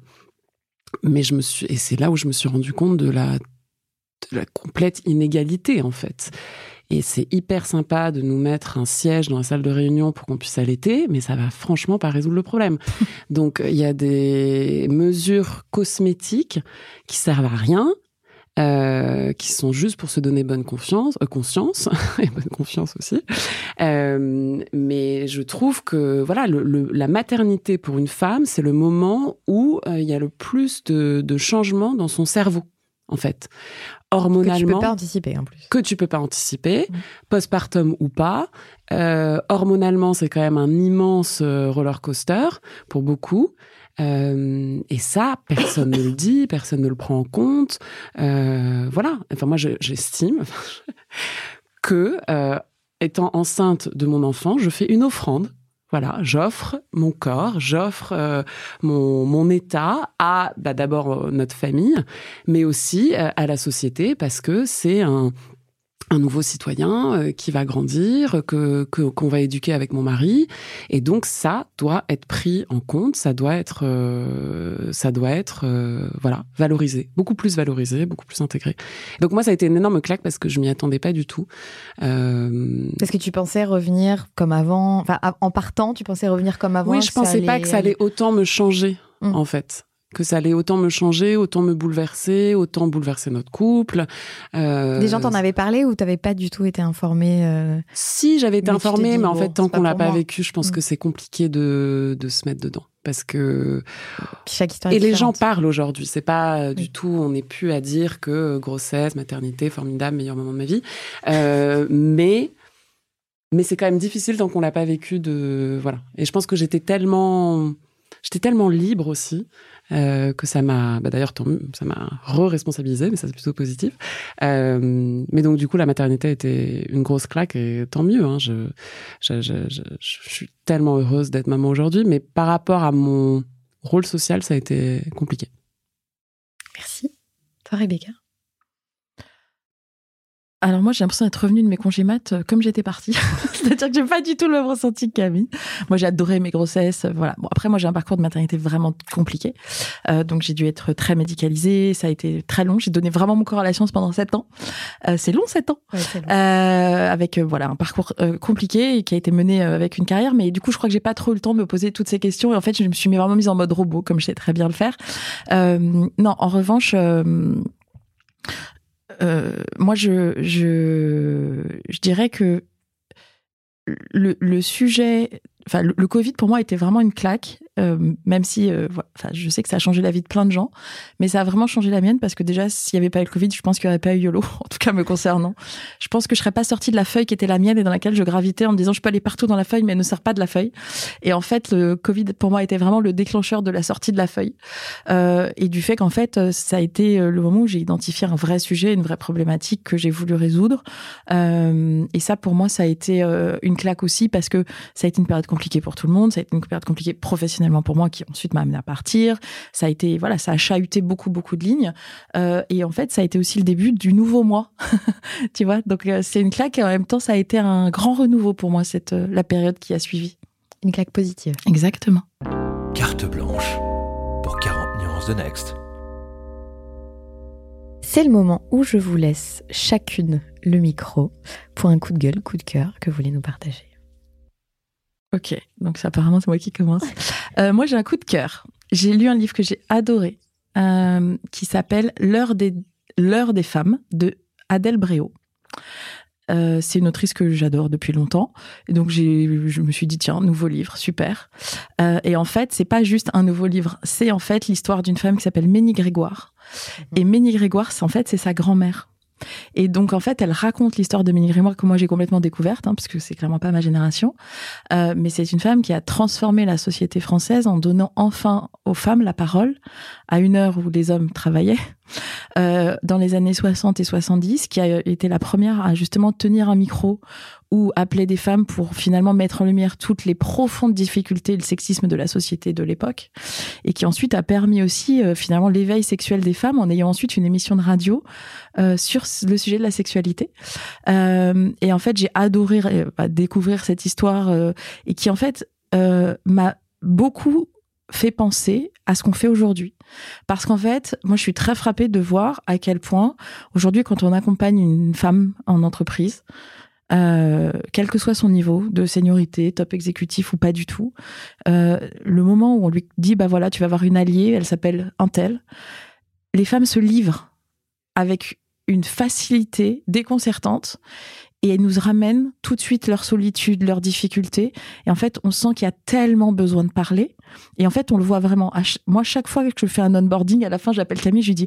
mais je me suis, et c'est là où je me suis rendu compte de la, la complète inégalité en fait. Et c'est hyper sympa de nous mettre un siège dans la salle de réunion pour qu'on puisse allaiter, mais ça va franchement pas résoudre le problème. (laughs) Donc il y a des mesures cosmétiques qui servent à rien. euh, qui sont juste pour se donner bonne confiance, euh, conscience (laughs) et bonne confiance aussi. Euh, mais je trouve que voilà, le, le, la maternité pour une femme, c'est le moment où euh, il y a le plus de, de changements dans son cerveau, en fait. Hormonalement,
Que tu peux pas anticiper en plus.
que tu peux pas anticiper,
Mm.
postpartum ou pas. Euh, hormonalement, c'est quand même un immense euh, roller coaster pour beaucoup. Euh, et ça, personne ne le dit, (laughs) personne ne le prend en compte. Euh, voilà. Enfin, moi, je- j'estime (laughs) que, euh, étant enceinte de mon enfant, je fais une offrande. Voilà, j'offre mon corps, j'offre euh, mon, mon état à bah, d'abord euh, notre famille, mais aussi euh, à la société parce que c'est un, un nouveau citoyen euh, qui va grandir, que qu'on va éduquer avec mon mari, et donc ça doit être pris en compte, ça doit être euh, ça doit être euh, voilà valorisé, beaucoup plus valorisé, beaucoup plus intégré. Donc moi ça a été une énorme claque parce que je m'y attendais pas du tout. Euh,
Parce que tu pensais revenir comme avant. Enfin, en partant, tu pensais revenir comme avant.
oui, je pensais pas que ça allait autant me changer
Mm.
en fait. Que ça allait autant me changer, autant me bouleverser, autant bouleverser notre couple. Euh,
Des gens t'en avaient parlé ou t'avais pas du tout été informé euh,
Si, j'avais été
Mais
informée,
dit,
mais en
bon,
fait, tant qu'on l'a pas
moi.
vécu, je pense
Mm.
que c'est compliqué de, de se mettre dedans. Parce que.
Chaque histoire
Et les gens parlent aujourd'hui. C'est pas euh, du
Oui.
tout, on n'est plus à dire que grossesse, maternité, formidable, meilleur moment de ma vie. Euh, mais. Mais c'est quand même difficile tant qu'on l'a pas vécu de. Voilà. Et je pense que j'étais tellement. J'étais tellement libre aussi euh, que ça m'a, bah d'ailleurs, ça m'a re-responsabilisé, mais ça c'est plutôt positif. Euh, mais donc du coup, la maternité était une grosse claque et tant mieux. Hein, je suis tellement heureuse d'être maman aujourd'hui, mais par rapport à mon rôle social, ça a été compliqué.
Merci. Toi, Rebecca?
Alors moi j'ai l'impression d'être revenue de mes congés mat euh, comme j'étais partie. (laughs) C'est-à-dire que j'ai pas du tout le même ressenti que Camille. Moi j'ai adoré mes grossesses. euh, Voilà. Bon après moi j'ai un parcours de maternité vraiment compliqué. Euh, donc j'ai dû être très médicalisée. Ça a été très long. J'ai donné vraiment mon corps à la science pendant sept ans. Euh, c'est long sept ans.
Ouais, c'est long.
Euh, avec euh, voilà un parcours compliqué et qui a été mené avec une carrière mais du coup je crois que j'ai pas trop eu le temps de me poser toutes ces questions et en fait je me suis vraiment mise en mode robot comme je sais très bien le faire euh, non en revanche moi je, je dirais que le sujet enfin le, Covid pour moi était vraiment une claque euh, même si euh, enfin, je sais que ça a changé la vie de plein de gens mais ça a vraiment changé la mienne parce que déjà s'il n'y avait pas eu le Covid je pense qu'il n'y aurait pas eu YOLO (laughs) en tout cas me concernant. Je pense que je serais pas sortie de la feuille qui était la mienne et dans laquelle je gravitais en me disant je peux aller partout dans la feuille mais elle ne sort pas de la feuille. Et en fait le Covid pour moi était vraiment le déclencheur de la sortie de la feuille euh, et du fait qu'en fait ça a été le moment où j'ai identifié un vrai sujet une vraie problématique que j'ai voulu résoudre et ça pour moi ça a été une claque aussi parce que ça a été une période compliquée pour tout le monde ça a été une période compliquée professionnellement pour moi qui ensuite m'a amené à partir ça a été voilà ça a chahuté beaucoup beaucoup de lignes euh, et en fait ça a été aussi le début du nouveau moi (laughs) tu vois donc euh, c'est une claque et en même temps ça a été un grand renouveau pour moi cette euh, la période qui a suivi
Une claque positive.
exactement
Carte blanche pour 40 nuances de Next.
C'est le moment où je vous laisse chacune le micro pour un coup de gueule, coup de cœur que vous voulez nous partager.
Ok, donc ça, apparemment c'est moi qui commence. Euh, moi j'ai un coup de cœur. J'ai lu un livre que j'ai adoré euh, qui s'appelle L'heure des l'heure des femmes de Adèle Bréau. Euh, c'est une autrice que j'adore depuis longtemps. Et donc j'ai, je me suis dit tiens nouveau livre super. Et en fait c'est pas juste un nouveau livre, c'est en fait l'histoire d'une femme qui s'appelle Ménie Grégoire. Et Ménie Grégoire, c'est en fait c'est sa grand-mère. Et donc en fait elle raconte l'histoire de Ménie Grégoire que moi j'ai complètement découverte hein, parce que c'est clairement pas ma génération. Euh, mais c'est une femme qui a transformé la société française en donnant enfin aux femmes la parole à une heure où les hommes travaillaient euh, dans les années 60 et 70, qui a été la première à justement tenir un micro ou appeler des femmes pour finalement mettre en lumière toutes les profondes difficultés et le sexisme de la société de l'époque, et qui ensuite a permis aussi euh, finalement l'éveil sexuel des femmes en ayant ensuite une émission de radio euh, sur le sujet de la sexualité. Euh, et en fait, j'ai adoré euh, bah, découvrir cette histoire et qui en fait m'a beaucoup fait penser à ce qu'on fait aujourd'hui. Parce qu'en fait, moi, je suis très frappée de voir à quel point, aujourd'hui, quand on accompagne une femme en entreprise, euh, quel que soit son niveau de seniorité, top exécutif ou pas du tout, euh, le moment où on lui dit, bah voilà, tu vas avoir une alliée, elle s'appelle Intel, les femmes se livrent avec une facilité déconcertante et elles nous ramènent tout de suite leur solitude, leurs difficultés. Et en fait, on sent qu'il y a tellement besoin de parler. Et en fait, on le voit vraiment. Moi, chaque fois que je fais un onboarding, à la fin, j'appelle Camille, je lui dis,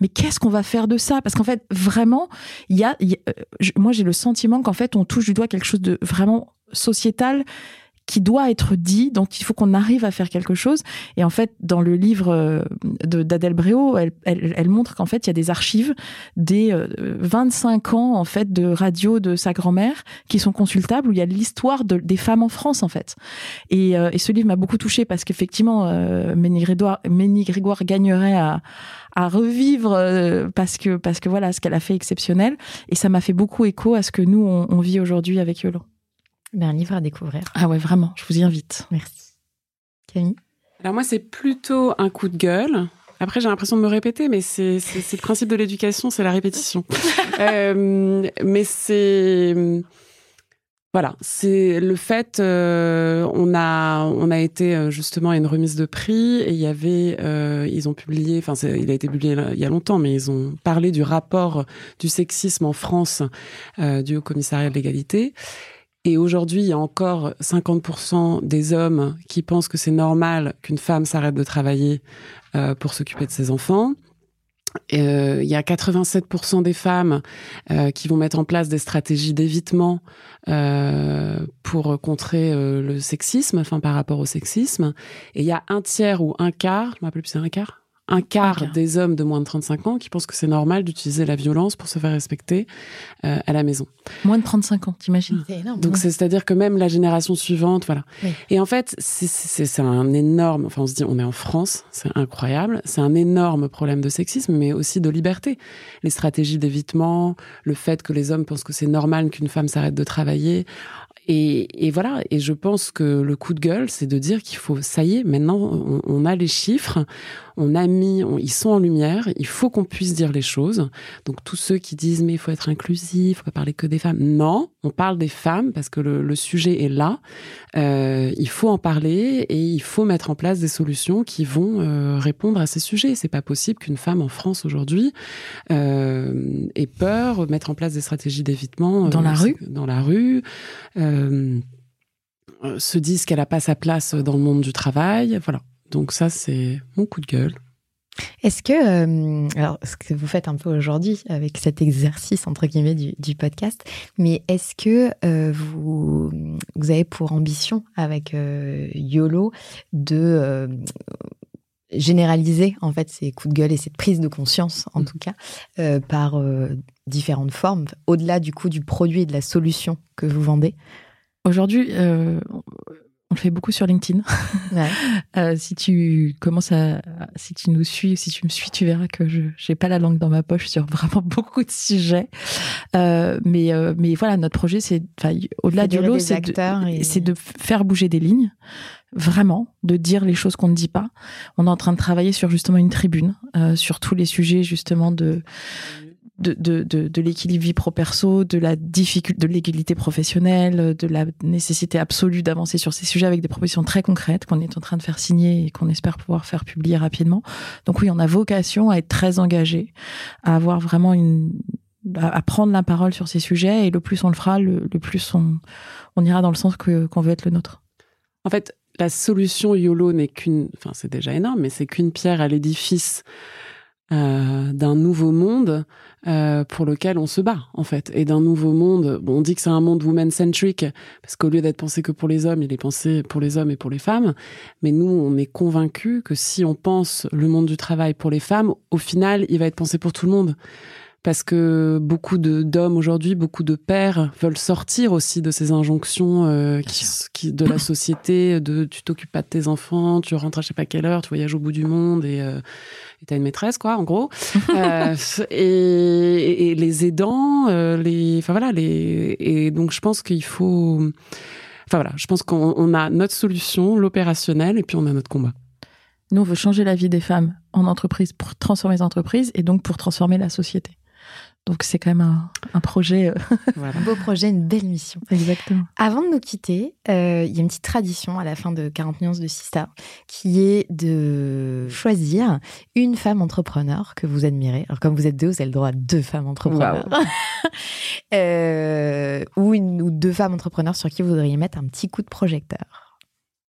mais qu'est-ce qu'on va faire de ça? Parce qu'en fait, vraiment, il y a, euh, moi, j'ai le sentiment qu'en fait, on touche du doigt quelque chose de vraiment sociétal qui doit être dit, dont il faut qu'on arrive à faire quelque chose. Et en fait, dans le livre euh, d'Adèle Bréau, elle, elle, elle montre qu'en fait, il y a des archives des 25 euh, ans en fait de radio de sa grand-mère qui sont consultables, où il y a l'histoire de, des femmes en France en fait. Et, euh, et ce livre m'a beaucoup touchée parce qu'effectivement, euh, Ménie, Grégoire, Ménie Grégoire gagnerait à, à revivre parce que parce que voilà ce qu'elle a fait exceptionnel. Et ça m'a fait beaucoup écho à ce que nous on, on vit aujourd'hui avec Yolo.
Ben, un livre à découvrir.
Ah ouais, vraiment, je vous y invite.
Merci. Camille?
Alors moi, c'est plutôt un coup de gueule. Après, j'ai l'impression de me répéter, mais c'est le principe de l'éducation, c'est la répétition. (laughs) euh, mais c'est voilà, c'est le fait. Euh, on a on a été euh, justement à une remise de prix et il y avait euh, ils ont publié, enfin il a été publié il y a longtemps, mais ils ont parlé du rapport du sexisme en France euh, du Haut Commissariat de l'égalité et aujourd'hui, il y a encore 50% des hommes qui pensent que c'est normal qu'une femme s'arrête de travailler euh, pour s'occuper de ses enfants. Euh, il y a 87% des femmes euh, qui vont mettre en place des stratégies d'évitement euh, pour contrer euh, le sexisme, enfin par rapport au sexisme. Et il y a un tiers ou un quart, je me rappelle plus, c'est un quart un quart des hommes de moins de 35 ans qui pensent que c'est normal d'utiliser la violence pour se faire respecter euh, à la maison.
Moins de 35 ans, t'imagines
Donc c'est-à-dire que même la génération suivante, voilà. Oui. Et en fait, c'est un énorme. Enfin, on se dit, on est en France, c'est incroyable. C'est un énorme problème de sexisme, mais aussi de liberté. Les stratégies d'évitement, le fait que les hommes pensent que c'est normal qu'une femme s'arrête de travailler. Et, et, voilà, et je pense que le coup de gueule, c'est de dire qu'il faut, ça y est, maintenant on, on, a les chiffres, on a mis, on, ils sont en lumière, il faut qu'on puisse dire les choses. Donc tous ceux qui disent mais il faut être inclusif, il faut pas parler que des femmes, non, on parle des femmes parce que le, le sujet est là. Euh, il faut en parler et il faut mettre en place des solutions qui vont euh, répondre à ces sujets. C'est pas possible qu'une femme en France aujourd'hui euh, ait peur, mettre en place des stratégies d'évitement
dans la rue,
dans la rue. Euh, se disent qu'elle a pas sa place dans le monde du travail. Voilà. Donc ça, c'est mon coup de gueule.
Est-ce que, euh, alors, ce que vous faites un peu aujourd'hui avec cet exercice entre guillemets du, du podcast, mais est-ce que euh, vous, vous avez pour ambition avec euh, YOLO de généraliser en fait ces coups de gueule et cette prise de conscience en mmh. tout cas par différentes formes, au-delà du coup du produit et de la solution que vous vendez
Aujourd'hui, on le fait beaucoup sur LinkedIn. Ouais. (laughs) euh, si tu commences à, si tu nous suis, si tu me suis, tu verras que je j'ai pas la langue dans ma poche sur vraiment (laughs) beaucoup de sujets. Euh, mais euh, mais voilà, notre projet, c'est au-delà du lot, c'est de, et... de faire bouger des lignes, vraiment, de dire les choses qu'on ne dit pas. On est en train de travailler sur justement une tribune euh, sur tous les sujets justement de de, de, de, l'équilibre vie pro-perso, de la difficulté, de l'égalité professionnelle, de la nécessité absolue d'avancer sur ces sujets avec des propositions très concrètes qu'on est en train de faire signer et qu'on espère pouvoir faire publier rapidement. Donc oui, on a vocation à être très engagé, à avoir vraiment une, à, prendre la parole sur ces sujets et le plus on le fera, le, plus on, on ira dans le sens qu'on veut être le nôtre.
En fait, la solution YOLO n'est qu'une, enfin c'est déjà énorme, mais c'est qu'une pierre à l'édifice euh, d'un nouveau monde euh, pour lequel on se bat en fait. Et d'un nouveau monde bon, on dit que c'est un monde woman centric parce qu'au lieu d'être pensé que pour les hommes il est pensé pour les hommes et pour les femmes. Mais nous on est convaincus que si on pense le monde du travail pour les femmes au final il va être pensé pour tout le monde parce que beaucoup de d'hommes aujourd'hui, beaucoup de pères veulent sortir aussi de ces injonctions euh, qui, qui, de la société, de tu t'occupes pas de tes enfants, tu rentres à je sais pas quelle heure, tu voyages au bout du monde et euh, t'as une maîtresse quoi, en gros. (laughs) euh, et, et, les aidants, euh, les, enfin voilà, les et donc je pense qu'il faut, enfin voilà, je pense qu'on a notre solution, l'opérationnel, et puis on a notre combat.
Nous, on veut changer la vie des femmes en entreprise pour transformer les entreprises et donc pour transformer la société. Donc c'est quand même un, un projet. euh, (laughs)
Voilà.
Un beau projet, une belle mission.
Exactement.
Avant de nous quitter, euh, il y a une petite tradition à la fin de 40 nuances de Sista qui est de choisir une femme entrepreneur que vous admirez. Alors, comme vous êtes deux, vous avez le droit à deux femmes entrepreneurs. (laughs) Euh, ou, une, ou deux femmes entrepreneurs sur qui vous voudriez mettre un petit coup de projecteur.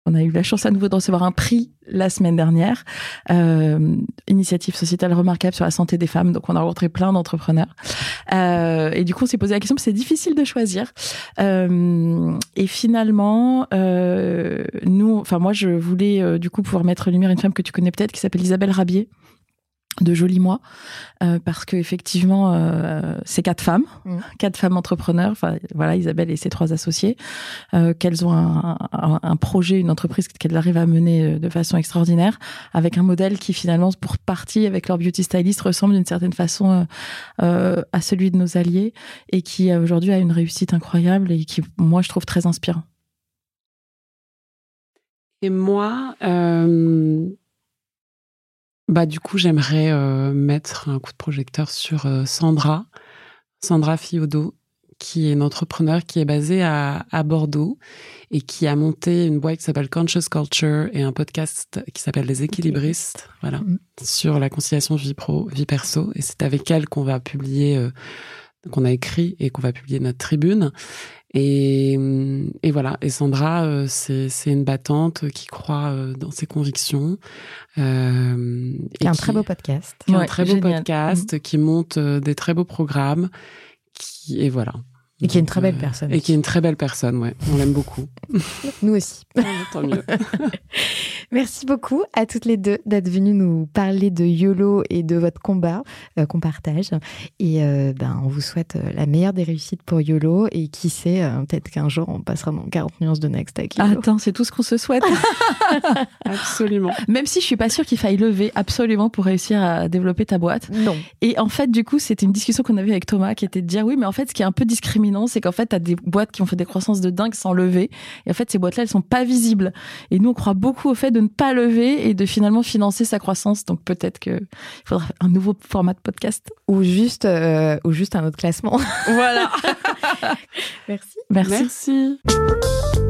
On a eu la chance à nouveau de recevoir un prix la semaine dernière, euh, initiative sociétale remarquable sur la santé des femmes. Donc on a rencontré plein d'entrepreneurs. Euh, et du coup on s'est posé la question, c'est difficile de choisir. Euh, et finalement, euh, nous, enfin moi je voulais euh, du coup pouvoir mettre en lumière une femme que tu connais peut-être qui s'appelle Isabelle Rabier de Joli Moi, euh, parce que effectivement, euh, c'est quatre femmes,
Mm.
quatre femmes entrepreneurs. Enfin, voilà, Isabelle et ses trois associés, euh, qu'elles ont un, un- un projet, une entreprise qu'elles arrivent à mener euh, de façon extraordinaire, avec un modèle qui finalement, pour partie, avec leur beauty stylist, ressemble d'une certaine façon euh, euh, à celui de nos alliés, et qui aujourd'hui a une réussite incroyable et qui, moi, je trouve très inspirant.
Et moi, euh, bah du coup, j'aimerais euh, mettre un coup de projecteur sur euh, Sandra, Sandra Fiodo, qui est une entrepreneur qui est basée à, à Bordeaux et qui a monté une boîte qui s'appelle Conscious Culture et un podcast qui s'appelle Les Équilibristes, voilà,
Mhm.
sur la conciliation vie pro, vie perso. Et c'est avec elle qu'on va publier, euh, qu'on a écrit et qu'on va publier notre tribune. Et, et voilà. Et Sandra, euh, c'est c'est une battante qui croit euh, dans ses convictions. Euh,
C'est
et
un
qui-
très beau podcast.
qui a un très beau
génial.
podcast, qui monte euh, des très beaux programmes, qui et voilà.
Et qui est une très belle
euh,
personne.
Et qui est une très belle personne, ouais. On l'aime beaucoup. (laughs)
Nous aussi. (laughs)
Tant mieux. (laughs)
Merci beaucoup à toutes les deux d'être venues nous parler de YOLO et de votre combat euh, qu'on partage. Et euh, ben, on vous souhaite la meilleure des réussites pour YOLO. Et qui sait, euh, peut-être qu'un jour, on passera dans 40 nuances de Next avec YOLO.
Attends, c'est tout ce qu'on se souhaite.
Absolument.
Même si je suis pas sûre qu'il faille lever absolument pour réussir à développer ta boîte.
Non.
Et en fait, du coup, c'était une discussion qu'on avait avec Thomas qui était de dire oui, mais en fait, ce qui est un peu discriminant, c'est qu'en fait, t'as des boîtes qui ont fait des croissances de dingue sans lever. Et en fait, ces boîtes-là, elles sont pas visibles. Et nous, on croit beaucoup au fait de ne pas lever et de finalement financer sa croissance. Donc peut-être qu'il faudra un nouveau format de podcast.
Ou juste, euh, ou juste un autre classement.
Voilà. (laughs)
Merci.
Merci.
Merci.